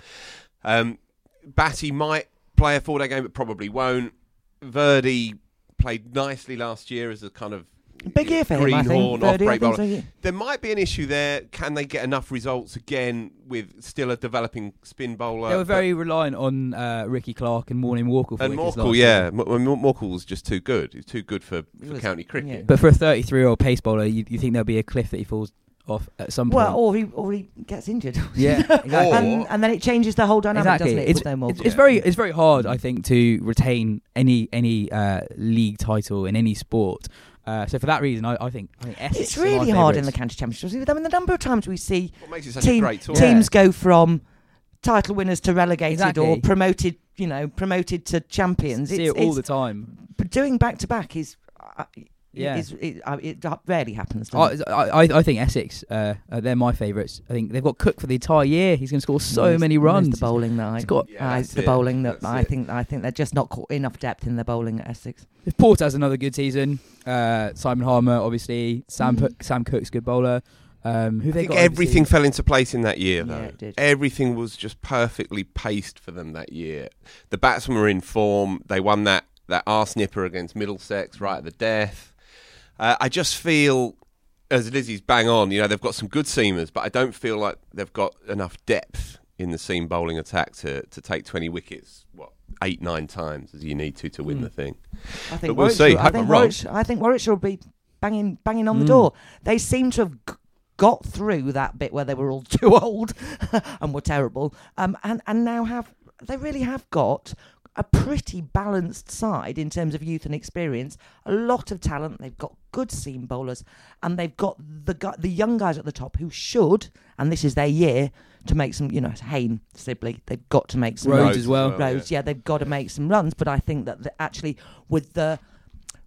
Speaker 2: Um, Batty might play a four-day game, but probably won't. Virdi played nicely last year as a kind of
Speaker 3: Big year for him, I think.
Speaker 2: greenhorn off-break bowler.
Speaker 3: so, yeah.
Speaker 2: There might be an issue there. Can they get enough results again with still a developing spin bowler?
Speaker 1: They were
Speaker 2: But-
Speaker 1: very reliant on uh, Rikki Clarke and Morne Morkel. For
Speaker 2: and
Speaker 1: wickets
Speaker 2: Morkel, yeah,
Speaker 1: season.
Speaker 2: M- M- Morkel was just too good. He was too good for, for
Speaker 3: was-
Speaker 2: county cricket.
Speaker 3: yeah.
Speaker 1: But for a 33 year old pace bowler, you, you think there'll be a cliff that he falls off at some point?
Speaker 3: Well, or he or he gets injured.
Speaker 1: yeah, exactly.
Speaker 3: And, and then it changes the whole dynamic,
Speaker 1: exactly.
Speaker 3: doesn't it?
Speaker 1: It's,
Speaker 3: with no
Speaker 1: it's,
Speaker 3: Morgan?
Speaker 1: it's very it's very hard, I think, to retain any any uh, league title in any sport Uh, so for that reason, I, I think I think Essex.
Speaker 3: It's
Speaker 1: are my
Speaker 3: really hard in the
Speaker 1: favourites.
Speaker 3: county championships. I mean, the number of times we see
Speaker 2: What makes it such a
Speaker 3: team,
Speaker 2: great tour?
Speaker 3: teams go from title winners to relegated or promoted, you know, promoted to champions.
Speaker 1: See
Speaker 3: It's,
Speaker 1: it all
Speaker 3: it's-
Speaker 1: the time.
Speaker 3: but doing back to back is, uh,
Speaker 1: Yeah.
Speaker 3: is, it, uh, it rarely happens.
Speaker 1: I,
Speaker 3: it?
Speaker 1: I, I- I think Essex, uh, uh, they're my favourites. I think they've got Cook for the entire year. He's going to score so
Speaker 3: It's-
Speaker 1: many runs.
Speaker 3: The bowling that I,
Speaker 1: He's got-
Speaker 2: Yeah,
Speaker 3: I- the
Speaker 2: it.
Speaker 3: bowling that
Speaker 2: That's
Speaker 3: I
Speaker 2: it.
Speaker 3: think I think they're just not caught enough depth in their bowling at Essex.
Speaker 1: If Port has another good season, uh, Simon Harmer, obviously, Sam
Speaker 3: Mm.
Speaker 1: P- Sam Cook's good bowler. Um, who
Speaker 2: I
Speaker 1: they
Speaker 2: think
Speaker 1: got
Speaker 2: everything
Speaker 1: overseas?
Speaker 2: fell into place in that year,
Speaker 3: Yeah,
Speaker 2: though.
Speaker 3: it did.
Speaker 2: Everything was just perfectly paced for them that year. The batsmen were in form. They won that that arse nipper against Middlesex right at the death. Uh, I just feel, as Lizzy's bang on, you know, they've got some good seamers, but I don't feel like they've got enough depth in the seam bowling attack to, to take 20 wickets, what, eight, nine times as you need to to win
Speaker 3: Mm.
Speaker 2: the thing.
Speaker 3: I think
Speaker 2: But we'll
Speaker 3: Warwickshire,
Speaker 2: see.
Speaker 3: I think. Warwickshire, I think Warwickshire will be banging banging on the
Speaker 1: Mm.
Speaker 3: door. They seem to have g- got through that bit where they were all too old and were terrible, um, and and now have they really have got a pretty balanced side in terms of youth and experience. A lot of talent. They've got good seam bowlers, and they've got the gu- the young guys at the top who should, and this is their year to make some. You know, Hain, Sibley, they've got to make some
Speaker 1: Rhodes
Speaker 3: runs.
Speaker 1: as well.
Speaker 3: Rhodes, yeah. they've got to make some runs. But I think that the, actually, with the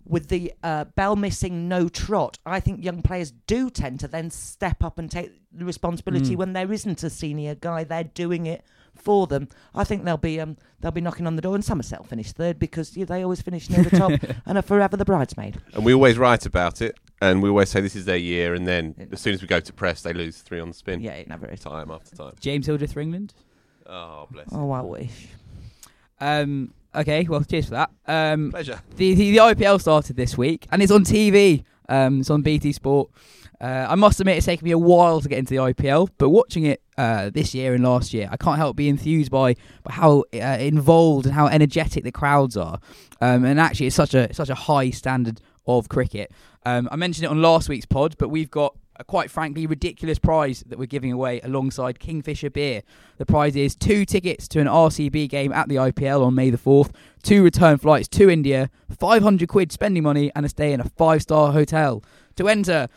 Speaker 3: with the uh, Bell missing no Trott, I think young players do tend to then step up and take the responsibility
Speaker 1: Mm.
Speaker 3: when there isn't a senior guy there doing it for them. I think they'll be um, they'll be knocking on the door, and Somerset will finish third because yeah, they always finish near the top and are forever the bridesmaid.
Speaker 2: And we always write about it, and we always say this is their year, and then
Speaker 3: Yeah.
Speaker 2: as soon as we go to press, they lose three on the spin.
Speaker 3: Yeah, it never is.
Speaker 2: Time after time.
Speaker 1: James Hildreth for England.
Speaker 2: Oh, bless.
Speaker 3: Oh, I wish.
Speaker 1: Um, okay, well, cheers for that. Um,
Speaker 2: Pleasure.
Speaker 1: the, the the IPL started this week, and it's on TV. Um, it's on BT Sport. Uh, I must admit, it's taken me a while to get into the IPL, but watching it uh, this year and last year, I can't help be enthused by, by how uh, involved and how energetic the crowds are. Um, and actually, it's such a such a high standard of cricket. Um, I mentioned it on last week's pod, but we've got a quite frankly ridiculous prize that we're giving away alongside Kingfisher Beer. The prize is two tickets to an RCB game at the IPL on May the 4th, two return flights to India, 500 quid spending money, and a stay in a five star hotel. To enter,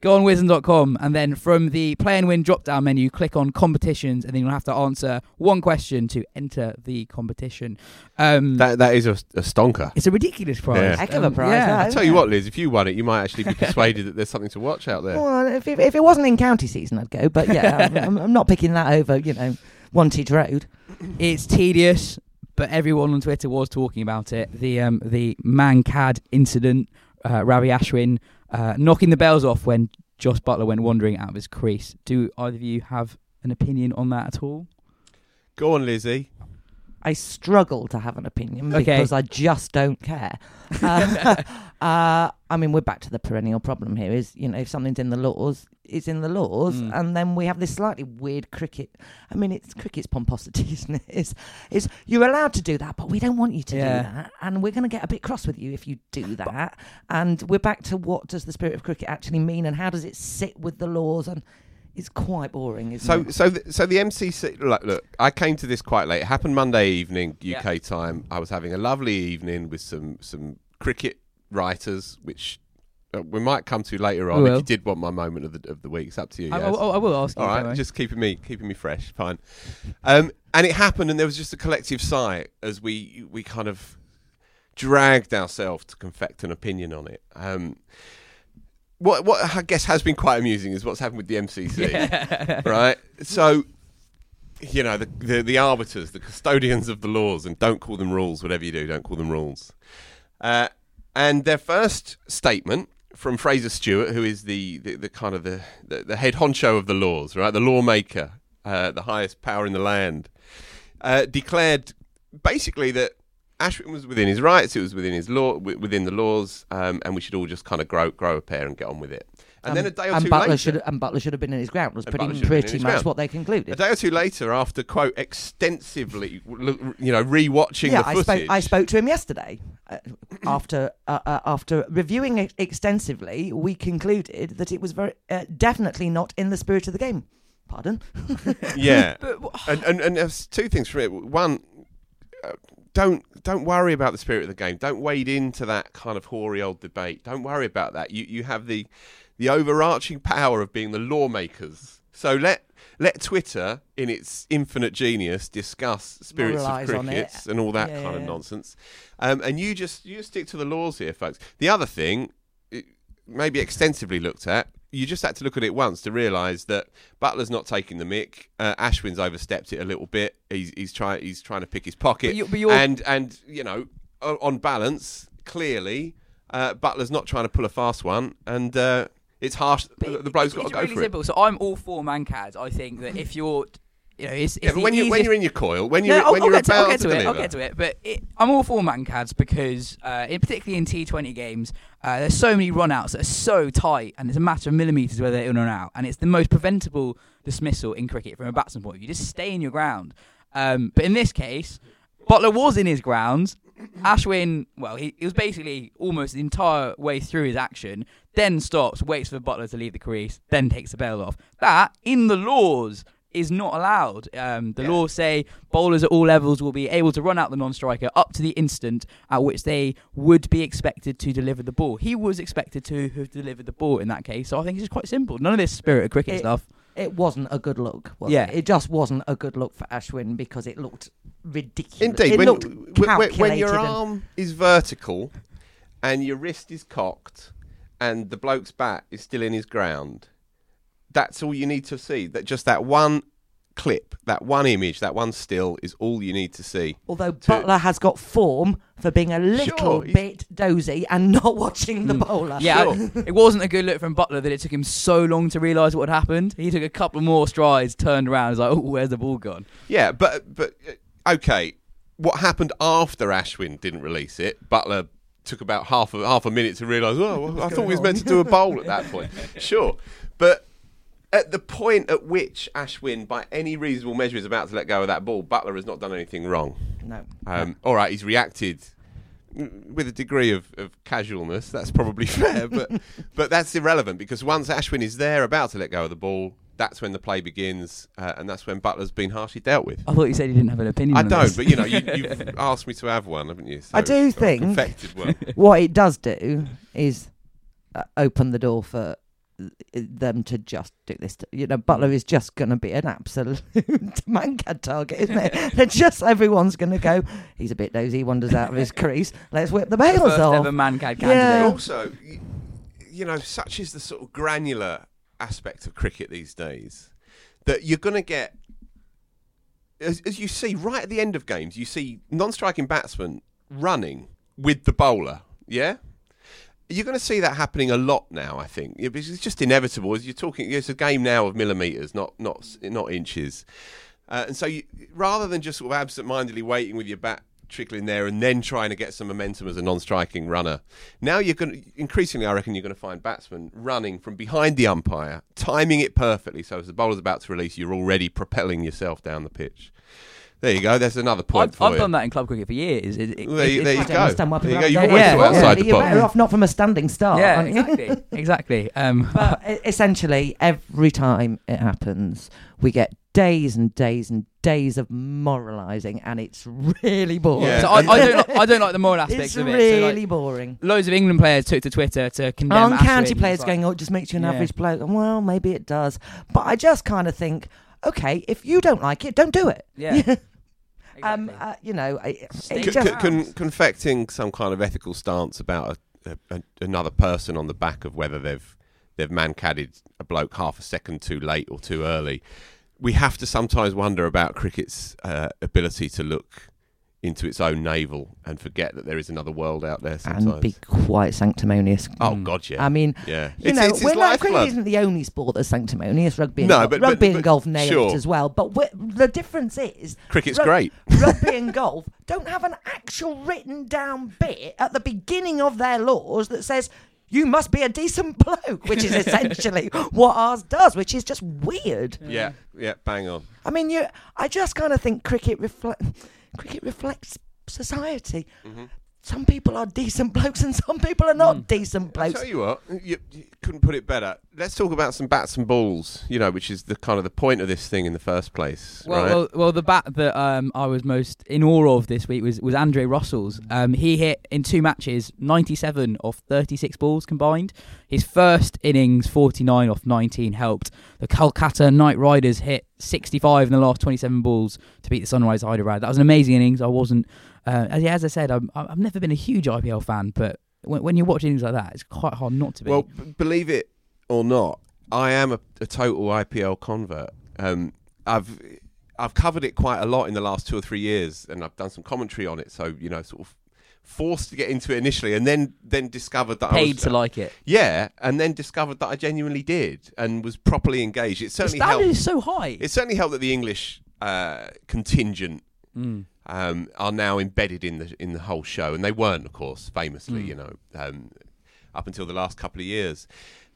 Speaker 1: go on wisden.com and then from the play and win drop down menu, click on competitions, and then you'll have to answer one question to enter the competition. Um,
Speaker 2: That that is a, a stonker.
Speaker 1: it's a ridiculous prize.
Speaker 2: Yeah.
Speaker 3: Heck of a prize,
Speaker 1: Yeah.
Speaker 3: that.
Speaker 2: I tell you what, Liz, if you won it, you might actually be persuaded that there's something to watch out there.
Speaker 3: Well, if it, if it wasn't in county season, I'd go. But yeah, I'm, I'm not picking that over. You know, Wantage Road.
Speaker 1: It's tedious, but everyone on Twitter was talking about it. The um, the Mankad incident, uh, Ravi Ashwin uh, knocking the bells off when Jos Buttler went wandering out of his crease. Do either of you have an opinion on that at all?
Speaker 2: Go on, Lizzy.
Speaker 3: I struggle to have an opinion
Speaker 1: Okay.
Speaker 3: because I just don't care. Uh, uh, I mean, we're back to the perennial problem here. Is you know, if something's in the laws, it's in the laws,
Speaker 1: Mm.
Speaker 3: and then we have this slightly weird cricket. I mean, it's cricket's pomposity, isn't it? Is is you're allowed to do that, but we don't want you to
Speaker 1: Yeah.
Speaker 3: do that, and we're going to get a bit cross with you if you do that. And we're back to what does the spirit of cricket actually mean, and how does it sit with the laws? And it's quite boring, isn't
Speaker 2: So,
Speaker 3: it?
Speaker 2: so, the, so the MCC. Look, look, I came to this quite late. It happened Monday evening, UK time. I was having a lovely evening with some some cricket writers, which uh, we might come to later on. If you did want my moment of the of the week, it's up to you.
Speaker 1: I,
Speaker 2: Yas.
Speaker 1: I- I will ask you.
Speaker 2: All
Speaker 1: don't
Speaker 2: right, just keeping me keeping me fresh. Fine. Um, and it happened, and there was just a collective sigh as we we kind of dragged ourselves to confect an opinion on it. Um, what what I guess has been quite amusing is what's happened with the MCC, right? So. You know the, the the arbiters, the custodians of the laws, and don't call them rules. Whatever you do, don't call them rules. Uh, and their first statement from Fraser Stewart, who is the, the, the kind of the, the, the head honcho of the laws, right, the lawmaker, uh, the highest power in the land, uh, declared basically that Ashwin was within his rights, it was within his law, within the laws, um, and we should all just kind of grow grow a pair and get on with it. And then a day or
Speaker 3: and
Speaker 2: two
Speaker 3: Buttler
Speaker 2: later,
Speaker 3: should and Buttler should have been in his ground was pretty
Speaker 2: Buttler should have been in
Speaker 3: pretty much
Speaker 2: ground.
Speaker 3: what they concluded.
Speaker 2: a day or two later, after quote extensively, you know, re-watching
Speaker 3: yeah,
Speaker 2: the
Speaker 3: I
Speaker 2: footage,
Speaker 3: spoke. I spoke to him yesterday. Uh, after uh, uh, after reviewing it extensively, we concluded that it was very uh, definitely not in the spirit of the game. Pardon.
Speaker 2: yeah,
Speaker 1: But
Speaker 2: and, and and there's two things from it. One, uh, don't don't worry about the spirit of the game. Don't wade into that kind of hoary old debate. Don't worry about that. You you have the the overarching power of being the lawmakers. So let let Twitter, in its infinite genius, discuss spirits
Speaker 3: Moralise
Speaker 2: of crickets and all that
Speaker 3: Yeah,
Speaker 2: kind
Speaker 3: yeah,
Speaker 2: of nonsense. Um, and you just you stick to the laws here, folks. The other thing, maybe extensively looked at, you just had to look at it once to realise that Buttler's not taking the mick. Uh, Ashwin's overstepped it a little bit. He's he's trying he's trying to pick his pocket.
Speaker 1: But you- but
Speaker 2: and and you know, on balance, clearly, uh, Buttler's not trying to pull a fast one, and uh, it's harsh.
Speaker 1: But
Speaker 2: the bloke's got to go
Speaker 1: really
Speaker 2: for
Speaker 1: simple. So I'm all for Mankads. I think that if you're, you know, it's, it's.
Speaker 2: Yeah, but when you when you're in your coil, when you're
Speaker 1: I'll,
Speaker 2: when
Speaker 1: I'll
Speaker 2: you're
Speaker 1: to,
Speaker 2: about
Speaker 1: I'll get to, it.
Speaker 2: deliver,
Speaker 1: I'll get to it. But it, I'm all for Mankads because, uh, in, particularly in T20 games, uh, there's so many runouts that are so tight, and it's a matter of millimeters whether they're in or out, and it's the most preventable dismissal in cricket from a batsman point of view. Just stay in your ground. Um, but in this case, Buttler was in his grounds. Ashwin, well, he, he was basically almost the entire way through his action, then stops, waits for Buttler to leave the crease, then takes the bail off. That, in the laws, is not allowed. Um, the
Speaker 2: Yeah.
Speaker 1: laws say bowlers at all levels will be able to run out the non-striker up to the instant at which they would be expected to deliver the ball. He was expected to have delivered the ball in that case, so I think it's just quite simple. None of this spirit of cricket
Speaker 3: It-
Speaker 1: stuff.
Speaker 3: It wasn't a good look. Was
Speaker 1: Yeah.
Speaker 3: it? it just wasn't a good look for Ashwin because it looked ridiculous.
Speaker 2: Indeed,
Speaker 3: it
Speaker 2: when,
Speaker 3: looked
Speaker 2: w- when- when your arm is vertical and your wrist is cocked and the bloke's bat is still in his ground, that's all you need to see. That just that one clip, that one image, that one still is all you need to see.
Speaker 3: Although Buttler has got form for being a little
Speaker 2: Sure,
Speaker 3: bit dozy and not watching the bowler.
Speaker 1: Mm. Yeah,
Speaker 2: Sure.
Speaker 1: It wasn't a good look from Buttler that it took him so long to realise what had happened. He took a couple more strides, turned around, was like, "Oh, where's the ball gone?"
Speaker 2: Yeah, but but uh, okay, what happened after Ashwin didn't release it? Buttler took about half a half a minute to realise. Oh, well, I thought he was meant to do a bowl at that point. Sure, but at the point at which Ashwin, by any reasonable measure, is about to let go of that ball, Buttler has not done anything wrong.
Speaker 3: No.
Speaker 2: Um, all right, he's reacted with a degree of, of casualness. That's probably fair, but but that's irrelevant because once Ashwin is there, about to let go of the ball, that's when the play begins, uh, and that's when Buttler's been harshly dealt with.
Speaker 1: I thought you said he didn't have an opinion.
Speaker 2: I
Speaker 1: on
Speaker 2: don't,
Speaker 1: this.
Speaker 2: but you know, you, you've asked me to have one, haven't you?
Speaker 3: I do think-
Speaker 2: perfected one.
Speaker 3: what it does do is uh, open the door for Uh, them to just do this. To, you know, Buttler is just going to be an absolute Mankad target, isn't it? They're just everyone's going to go. He's a bit dozy. he Wanders out of his crease. Let's whip the
Speaker 1: The
Speaker 3: bails
Speaker 1: first
Speaker 3: off.
Speaker 1: ever Mankad
Speaker 3: Yeah.
Speaker 1: candidate.
Speaker 2: also, you, you know, such is the sort of granular aspect of cricket these days that you're going to get, as, as you see right at the end of games, you see non-striking batsmen running with the bowler. Yeah. You're going to see that happening a lot now, I think. It's just inevitable. You're talking, it's a game now of millimeters, not not not inches. Uh, and so, you, rather than just sort of absent-mindedly waiting with your bat trickling there and then trying to get some momentum as a non-striking runner, now you're going to increasingly, I reckon, you're going to find batsmen running from behind the umpire, timing it perfectly, so as the bowler's about to release, you're already propelling yourself down the pitch. There you go. That's another point
Speaker 1: I've,
Speaker 2: for
Speaker 1: I've
Speaker 2: you.
Speaker 1: done that in club cricket for years. It, it,
Speaker 2: there you-
Speaker 1: it-
Speaker 2: there you
Speaker 3: I
Speaker 1: it's-
Speaker 3: don't
Speaker 2: go.
Speaker 3: understand why
Speaker 2: There you
Speaker 3: people
Speaker 2: go. You've
Speaker 3: don't
Speaker 1: always
Speaker 3: do
Speaker 1: got
Speaker 3: it.
Speaker 1: outside
Speaker 2: the
Speaker 3: You're
Speaker 2: box.
Speaker 3: better off not from a standing start.
Speaker 1: Yeah, exactly, exactly. Um,
Speaker 3: But essentially, every time it happens, we get days and days and days of moralising, and it's really boring.
Speaker 2: Yeah.
Speaker 1: so I, I don't, like, I don't like the moral aspects
Speaker 3: it's
Speaker 1: of it.
Speaker 3: It's really
Speaker 1: So, like,
Speaker 3: boring.
Speaker 1: loads of England players took to Twitter to condemn
Speaker 3: On county players
Speaker 1: like-
Speaker 3: going, oh, it just makes you an
Speaker 1: Yeah.
Speaker 3: average bloke. And, Well, maybe it does. But I just kind of think, okay, if you don't like it, don't do it.
Speaker 1: Yeah.
Speaker 3: Um, uh, you know, it
Speaker 2: Con-
Speaker 3: just,
Speaker 2: con- con- confecting some kind of ethical stance about a, a, another person on the back of whether they've they've Mankadded a bloke half a second too late or too early. We have to sometimes wonder about cricket's uh, ability to look into its own navel and forget that there is another world out there sometimes.
Speaker 3: and be quite sanctimonious.
Speaker 2: oh
Speaker 1: Mm.
Speaker 2: God, yeah,
Speaker 3: I mean,
Speaker 2: yeah.
Speaker 3: you
Speaker 2: it's,
Speaker 3: know,
Speaker 2: it's his
Speaker 3: we're not, cricket isn't the only sport that's sanctimonious. Rugby and,
Speaker 2: No,
Speaker 3: golf,
Speaker 2: but- but-
Speaker 3: rugby and
Speaker 2: but-
Speaker 3: golf nail
Speaker 2: sure.
Speaker 3: it as well. But the difference is
Speaker 2: Cricket's
Speaker 3: rug-
Speaker 2: great.
Speaker 3: rugby and golf don't have an actual written down bit at the beginning of their laws that says you must be a decent bloke, which is essentially what ours does, which is just weird.
Speaker 2: Yeah, yeah, bang on.
Speaker 3: I mean, you. I just kind of think cricket reflect cricket reflects society.
Speaker 2: Mm-hmm.
Speaker 3: Some people are decent blokes and some people are not
Speaker 1: Mm.
Speaker 3: decent
Speaker 2: I
Speaker 3: blokes.
Speaker 2: tell you what, you, you couldn't put it better. Let's talk about some bats and balls. You know, which is the kind of the point of this thing in the first place.
Speaker 1: Well,
Speaker 2: right?
Speaker 1: well, well, the bat that um, I was most in awe of this week was was Andre Russell's. Um, he hit in two matches 97 off 36 balls combined. His first innings 49 off 19 helped. The Kolkata Knight Riders hit 65 in the last 27 balls to beat the Sunrise Hyderabad. That was an amazing innings. I wasn't, uh, as, as I said, I'm, I've never been a huge IPL fan, but when, when, you're watching things like that, it's quite hard not to be.
Speaker 2: Well, b- believe it or not, I am a, a total IPL convert. Um, I've I've covered it quite a lot in the last two or three years, and I've done some commentary on it. So you know, sort of forced to get into it initially, and then then discovered that I
Speaker 1: paid
Speaker 2: was,
Speaker 1: to like it.
Speaker 2: yeah, and then discovered that I genuinely did and was properly engaged. It
Speaker 1: The
Speaker 2: certainly
Speaker 1: standard
Speaker 2: helped.
Speaker 1: is so high.
Speaker 2: It certainly helped that the English uh, contingent
Speaker 1: Mm.
Speaker 2: Um, are now embedded in the in the whole show, and they weren't, of course, famously,
Speaker 1: Mm.
Speaker 2: you know, um, up until the last couple of years.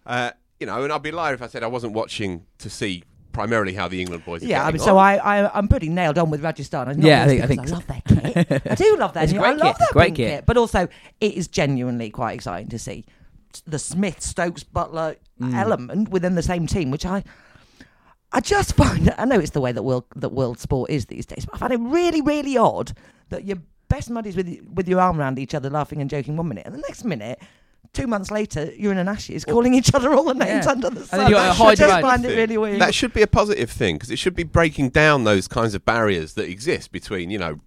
Speaker 2: Uh, you know, and I'd be lying if I said I wasn't watching to see primarily how the England boys. Are
Speaker 3: Yeah, I
Speaker 2: getting
Speaker 3: mean, so
Speaker 2: on.
Speaker 3: I, I, I'm pretty nailed on with Rajasthan. And not
Speaker 1: Yeah, I think- I think
Speaker 3: I love their kit. I do love their
Speaker 1: It's a
Speaker 3: kit.
Speaker 1: great
Speaker 3: I love
Speaker 1: kit.
Speaker 3: their
Speaker 1: Great kit.
Speaker 3: kit. But also, it is genuinely quite exciting to see the Smith, Stokes, Buttler
Speaker 1: Mm.
Speaker 3: element within the same team, which I. I just find I know it's the way that world that world sport is these days, but I find it really, really odd that you're best buddies with with your arm around each other, laughing and joking one minute, and the next minute, two months later, you're in an ashes, calling each other all the names
Speaker 1: Yeah.
Speaker 3: under the sun.
Speaker 1: then you got a
Speaker 3: I
Speaker 1: Hyderabad
Speaker 3: just find it really weird.
Speaker 2: That should be a positive thing because it should be breaking down those kinds of barriers that exist between, you know,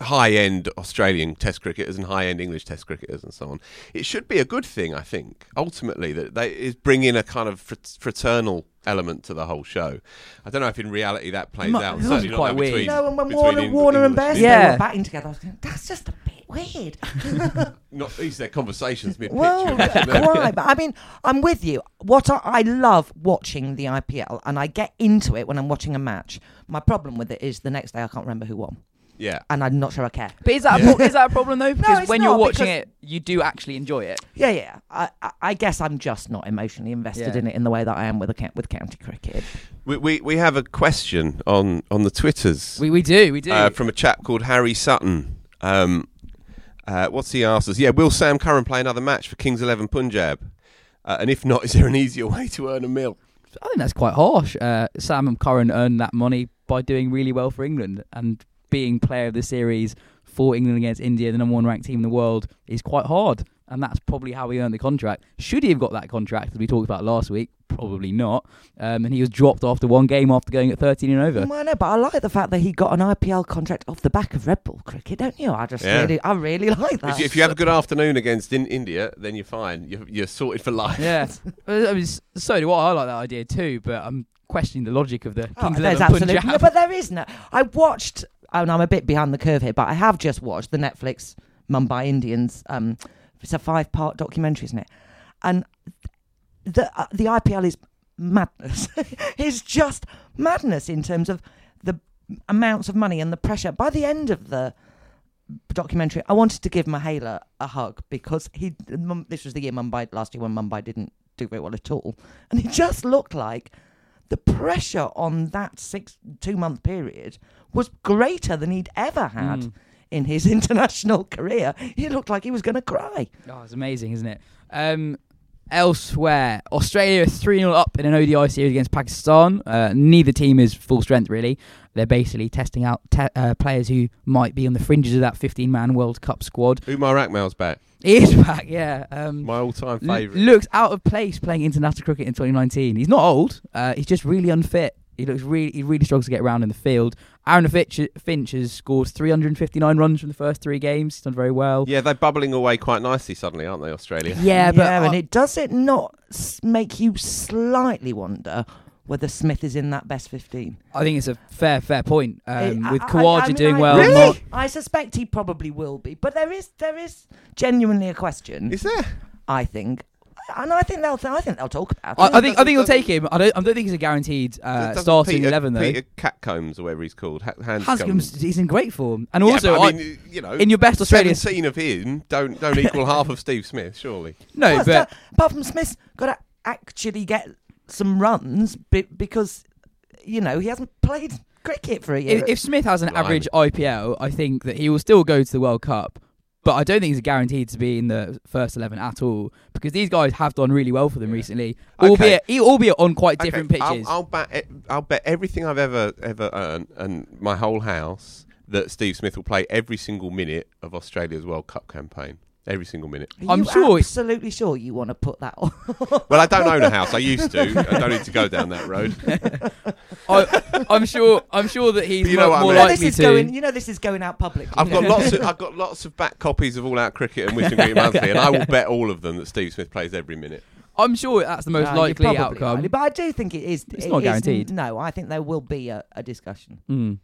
Speaker 2: high end Australian Test cricketers and high end English Test cricketers and so on. It should be a good thing, I think. Ultimately, that they is bring in a kind of fraternal element to the whole show. I don't know if in reality that plays
Speaker 1: mu-
Speaker 2: out.
Speaker 1: it must
Speaker 2: Certainly
Speaker 1: be quite
Speaker 2: that
Speaker 1: weird.
Speaker 2: between-
Speaker 3: You know, and when Warner,
Speaker 2: Eng-
Speaker 3: Warner and
Speaker 2: English
Speaker 3: Best
Speaker 1: Yeah.
Speaker 3: they were batting together, I was going, that's just a bit weird.
Speaker 2: Not these their conversations mid pitch.
Speaker 3: well, quite. But I mean, I'm with you. What I, I love watching the IPL, and I get into it when I'm watching a match. My problem with it is the next day I can't remember who won,
Speaker 2: yeah.
Speaker 3: and I'm not sure I care.
Speaker 1: But is that a pro- is that a problem though? Because
Speaker 3: it's
Speaker 1: when you're
Speaker 3: not,
Speaker 1: watching
Speaker 3: because-
Speaker 1: it, you do actually enjoy it.
Speaker 3: Yeah, yeah. I, I, I guess I'm just not emotionally invested
Speaker 1: Yeah.
Speaker 3: in it in the way that I am with a ca- with county cricket.
Speaker 2: We, we we have a question on on the twitters.
Speaker 1: We we do we do.
Speaker 2: uh, from a chap called Harry Sutton. Um, uh, what's he asked us? Yeah, will Sam Curran play another match for Kings Eleven Punjab? Uh, and if not, is there an easier way to earn a mil?
Speaker 1: I think that's quite harsh. Uh, Sam Curran earned that money by doing really well for England and being player of the series for England against India, the number one ranked team in the world, is quite hard. And that's probably how he earned the contract. Should he have got that contract, as we talked about last week? Probably not. Um, and he was dropped after one game after going at 13 and over.
Speaker 3: Well, I know, but I like the fact that he got an IPL contract off the back of red-ball cricket, don't you? I just
Speaker 2: Yeah.
Speaker 3: really, I really like that.
Speaker 2: If you, if you have a good afternoon against in India, then you're fine. You're, you're sorted for life.
Speaker 1: Yeah. I mean, s- so do I. I like that idea too, but I'm questioning the logic of the
Speaker 3: Oh,
Speaker 1: Kings
Speaker 3: there's
Speaker 1: 11
Speaker 3: absolutely
Speaker 1: Punjab.
Speaker 3: no, but there is no. I watched, and I'm a bit behind the curve here, but I have just watched the Netflix Mumbai Indians. Um, it's a five-part documentary, isn't it? And the uh, the IPL is madness. it's just madness in terms of the amounts of money and the pressure. By the end of the documentary, I wanted to give Mahela a hug because he. This was the year Mumbai last year when Mumbai didn't do very well at all, and he just looked like the pressure on that six two month period was greater than he'd ever had
Speaker 1: Mm.
Speaker 3: in his international career. He looked like he was going to cry.
Speaker 1: Oh, it's amazing, isn't it? Um, elsewhere, Australia 3 0 up in an ODI series against Pakistan. Uh, neither team is full strength, really. They're basically testing out te- uh, players who might be on the fringes of that 15 man World Cup squad.
Speaker 2: Umar Akmal's back.
Speaker 1: He is back, yeah. Um,
Speaker 2: My all-time
Speaker 1: l-
Speaker 2: favourite.
Speaker 1: looks out of place playing international cricket in 2019. He's not old, uh, he's just really unfit. He looks really, he really struggles to get around in the field. Aaron Finch, Finch has scored 359 runs from the first three games. He's done very well.
Speaker 2: yeah, they're bubbling away quite nicely suddenly, aren't they, Australia?
Speaker 1: Yeah, but
Speaker 3: and
Speaker 1: I-
Speaker 3: it does it not make you slightly wonder whether Smith is in that best fifteen?
Speaker 1: I think it's a fair, fair point. Um,
Speaker 3: I-
Speaker 1: with
Speaker 3: I- I mean,
Speaker 1: doing
Speaker 3: I-
Speaker 1: well,
Speaker 3: Really?
Speaker 1: Mark-
Speaker 3: I suspect he probably will be, but there is there is genuinely a question.
Speaker 2: Is there?
Speaker 3: I think, and I think they'll I think they'll talk about it.
Speaker 1: I, I think I think he'll take him. I don't. I don't think he's a guaranteed uh,
Speaker 2: Doesn't
Speaker 1: starting
Speaker 2: Peter,
Speaker 1: eleven though.
Speaker 2: Peter Catcombs or whatever he's called. Ha- Handscomb.
Speaker 1: Handscomb's he's in great form, and
Speaker 2: Yeah,
Speaker 1: also
Speaker 2: but
Speaker 1: I,
Speaker 2: I mean, you know,
Speaker 1: in your best Australian-
Speaker 2: seventeen of him don't don't equal half of Steve Smith, surely.
Speaker 1: no,
Speaker 3: Well,
Speaker 1: but
Speaker 3: so- apart from Smith's got to actually get some runs be, because you know he hasn't played cricket for a year.
Speaker 1: if, if Smith has an
Speaker 2: Blimey.
Speaker 1: average IPL, I think that he will still go to the World Cup. But I don't think he's guaranteed to be in the first eleven at all because these guys have done really well for them recently,
Speaker 2: Okay.
Speaker 1: albeit albeit on quite different
Speaker 2: Okay, I'll-
Speaker 1: pitches.
Speaker 2: I'll, bet. e- eh, I'll bet everything I've ever ever earned and my whole house that Steve Smith will play every single minute of Australia's World Cup campaign. Every single minute.
Speaker 3: Are
Speaker 1: I'm
Speaker 3: you
Speaker 1: sure it-
Speaker 3: absolutely sure you want to put that on.
Speaker 2: Well, I don't own a house. I used to. I don't need to go down that road.
Speaker 1: I, I'm sure. I'm sure that he's
Speaker 2: But you know
Speaker 1: mo-
Speaker 2: what I
Speaker 1: more
Speaker 2: mean.
Speaker 3: No,
Speaker 1: likely
Speaker 3: this is
Speaker 1: to.
Speaker 3: going. You know, this is going out public.
Speaker 2: I've got lots. Of, I've got lots of back copies of All Out Cricket and Wisden Green Monthly, and I will bet all of them that Steve Smith plays every minute.
Speaker 1: I'm sure that's the most
Speaker 3: No, you're
Speaker 1: likely
Speaker 3: probably
Speaker 1: outcome.
Speaker 3: right. But I do think it is.
Speaker 1: It's
Speaker 3: it
Speaker 1: not
Speaker 3: is-
Speaker 1: guaranteed.
Speaker 3: no, I think there will be a, a discussion.
Speaker 1: Mm.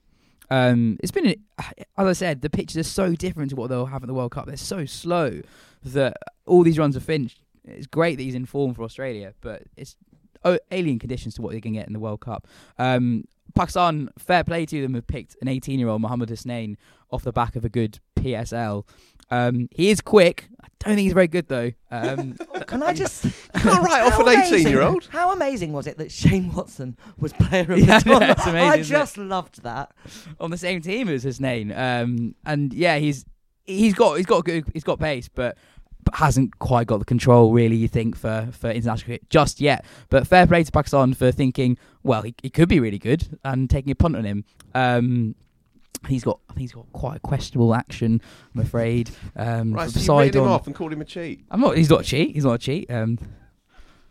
Speaker 1: Um, it's been, as I said, the pitches are so different to what they'll have at the World Cup. They're so slow that all these runs are finished. It's great that he's in form for Australia, but it's oh, alien conditions to what they can get in the World Cup. Um, Pakistan, fair play to them, have picked an 18-year-old Mohammad Hasnain off the back of a good PSL. Um, he is quick. I don't think he's very good though. Um,
Speaker 3: Can I just?
Speaker 2: can't write off
Speaker 3: How
Speaker 2: an
Speaker 3: amazing-
Speaker 2: 18-year-old.
Speaker 3: How amazing was it that Shane Watson was player of the
Speaker 1: Yeah,
Speaker 3: tournament?
Speaker 1: it's amazing,
Speaker 3: I
Speaker 1: isn't it?
Speaker 3: just loved that.
Speaker 1: on the same team as his name. Um, and yeah, he's he's got he's got good he's got pace, but, but hasn't quite got the control really. You think for for international cricket just yet. But fair play to Pakistan for thinking, well, he, he could be really good and taking a punt on him. Um, he's got I think he's got quite a questionable action. I'm afraid. Um,
Speaker 2: Right,
Speaker 1: from
Speaker 2: so you written him off and called him a cheat.
Speaker 1: I'm not. He's not a cheat. He's not a cheat. Um,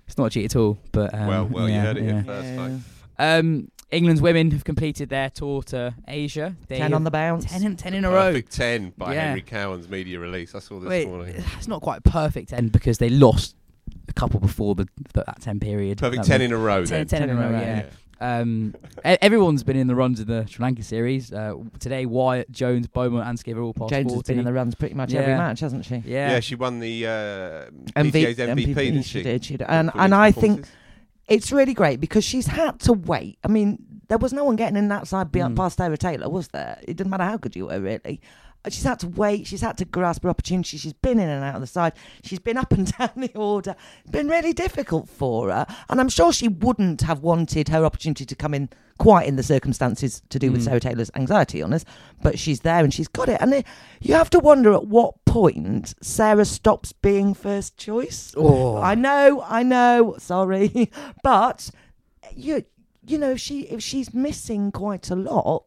Speaker 1: it's not a cheat at all. But um,
Speaker 2: well, well,
Speaker 1: yeah,
Speaker 2: you heard it
Speaker 1: yeah.
Speaker 2: here first, folks.
Speaker 1: Um, England's women have completed their tour to Asia. They
Speaker 3: Ten on the bounce.
Speaker 1: ten in, ten in a row.
Speaker 2: Perfect 10 by
Speaker 1: Yeah.
Speaker 2: Henry Cowan's media release. I saw this
Speaker 1: Wait,
Speaker 2: morning.
Speaker 1: it's not quite a perfect ten because they lost a couple before the, the that ten period.
Speaker 2: Perfect
Speaker 1: Um,
Speaker 2: 10 in a row,
Speaker 1: 10,
Speaker 2: then.
Speaker 1: 10 in a row. Yeah. Um, e- everyone's been in the runs of the Sri Lanka series. Uh, today, Wyatt, Jones, Beaumont, and Sciver all past
Speaker 3: Jones
Speaker 1: 40.
Speaker 3: has been in the runs pretty much every match, hasn't she?
Speaker 1: Yeah.
Speaker 2: Yeah. she won the uh,
Speaker 3: MV
Speaker 2: PGA's MVP, didn't
Speaker 3: she
Speaker 2: she?
Speaker 3: did, she did. And and I think it's really great because she's had to wait. I mean, there was no one getting in that side beyond
Speaker 1: Mm.
Speaker 3: past Sarah Taylor, was there? It didn't matter how good you were, really. She's had to wait. She's had to grasp her opportunity. She's been in and out of the side. She's been up and down the order. It's been really difficult for her. And I'm sure she wouldn't have wanted her opportunity to come in quite in the circumstances to do with
Speaker 1: Mm.
Speaker 3: Sarah Taylor's anxiety on us. But she's there and she's got it. And it, you have to wonder at what point Sarah stops being first choice.
Speaker 1: Oh.
Speaker 3: I know, I know. Sorry, but you, you know, if she if she's missing quite a lot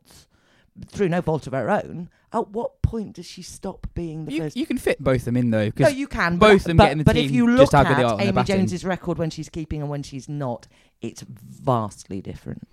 Speaker 3: through no fault of her own, at what point does she stop being the
Speaker 1: you,
Speaker 3: first?
Speaker 1: you can fit both of them in though.
Speaker 3: no, you can.
Speaker 1: both
Speaker 3: but,
Speaker 1: them
Speaker 3: but,
Speaker 1: get in the
Speaker 3: but if
Speaker 1: team
Speaker 3: you look
Speaker 1: how good they are
Speaker 3: at Amy. Jones's record when she's keeping and when she's not, it's vastly different.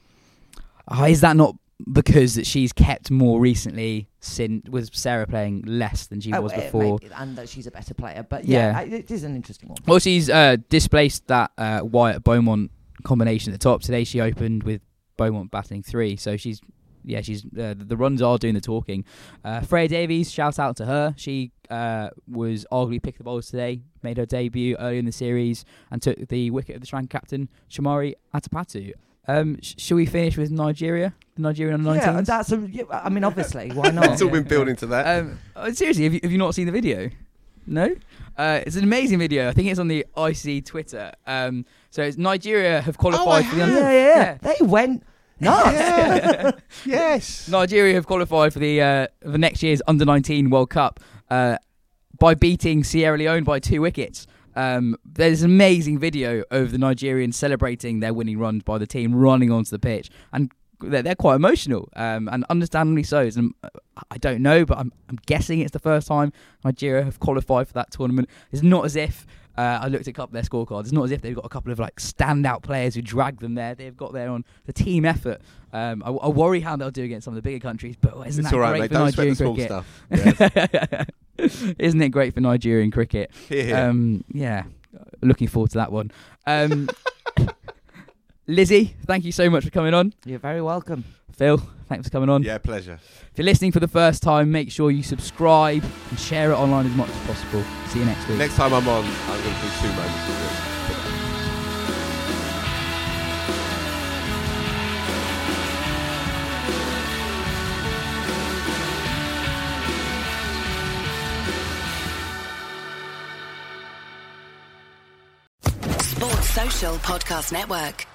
Speaker 1: Ah, is that not because that she's kept more recently since with Sarah playing less than she
Speaker 3: Oh,
Speaker 1: was
Speaker 3: eh,
Speaker 1: before?
Speaker 3: maybe, and that she's a better player. But yeah,
Speaker 1: Yeah.
Speaker 3: I, it is an interesting one.
Speaker 1: Well, she's uh, displaced that uh, Wyatt Beaumont combination at the top. Today she opened with Beaumont batting three, so she's yeah, she's uh, the runs are doing the talking. Uh, Freya Davies, shout out to her. She uh, was arguably picked the balls today, made her debut early in the series, and took the wicket of the Sri Lanka captain Chamari Atapattu. Um, sh- shall we finish with Nigeria? The Nigerian under
Speaker 3: Yeah,
Speaker 1: 19s?
Speaker 3: that's a. yeah, I mean, obviously, why not?
Speaker 2: It's all been building to that.
Speaker 1: Um, uh, seriously, have you, have you not seen the video? No? Uh, it's an amazing video. I think it's on the IC Twitter. Um, so it's Nigeria have qualified
Speaker 2: Oh,
Speaker 1: for the
Speaker 3: yeah, yeah, yeah. They went nuts.
Speaker 2: Yeah. yes.
Speaker 1: Nigeria have qualified for the uh, for next year's under 19 World Cup uh, by beating Sierra Leone by two wickets. Um, there's an amazing video of the Nigerians celebrating their winning runs by the team running onto the pitch, and they're, they're quite emotional, um, and understandably so. It's, um, I don't know, but I'm, I'm guessing it's the first time Nigeria have qualified for that tournament. It's not as if uh, I looked at a couple of their scorecards. It's not as if they've got a couple of like standout players who drag them there. They've got there on the team effort. Um, I, I worry how they'll do against some of the bigger countries, but isn't
Speaker 2: It's
Speaker 1: that
Speaker 2: all right,
Speaker 1: great
Speaker 2: mate.
Speaker 1: for
Speaker 2: Don't sweat the
Speaker 1: Nigerian
Speaker 2: small
Speaker 1: cricket?
Speaker 2: stuff. Yes.
Speaker 1: Isn't it great for Nigerian cricket?
Speaker 2: Here, here.
Speaker 1: Um, yeah, looking forward to that one. Um, Lizzy, thank you so much for coming on.
Speaker 3: You're very welcome.
Speaker 1: Phil, thanks for coming on.
Speaker 2: yeah, pleasure.
Speaker 1: If you're listening for the first time, make sure you subscribe and share it online as much as possible. See you next week.
Speaker 2: Next time I'm on, I'm going to do two moments of this.
Speaker 4: Sports Social Podcast Network.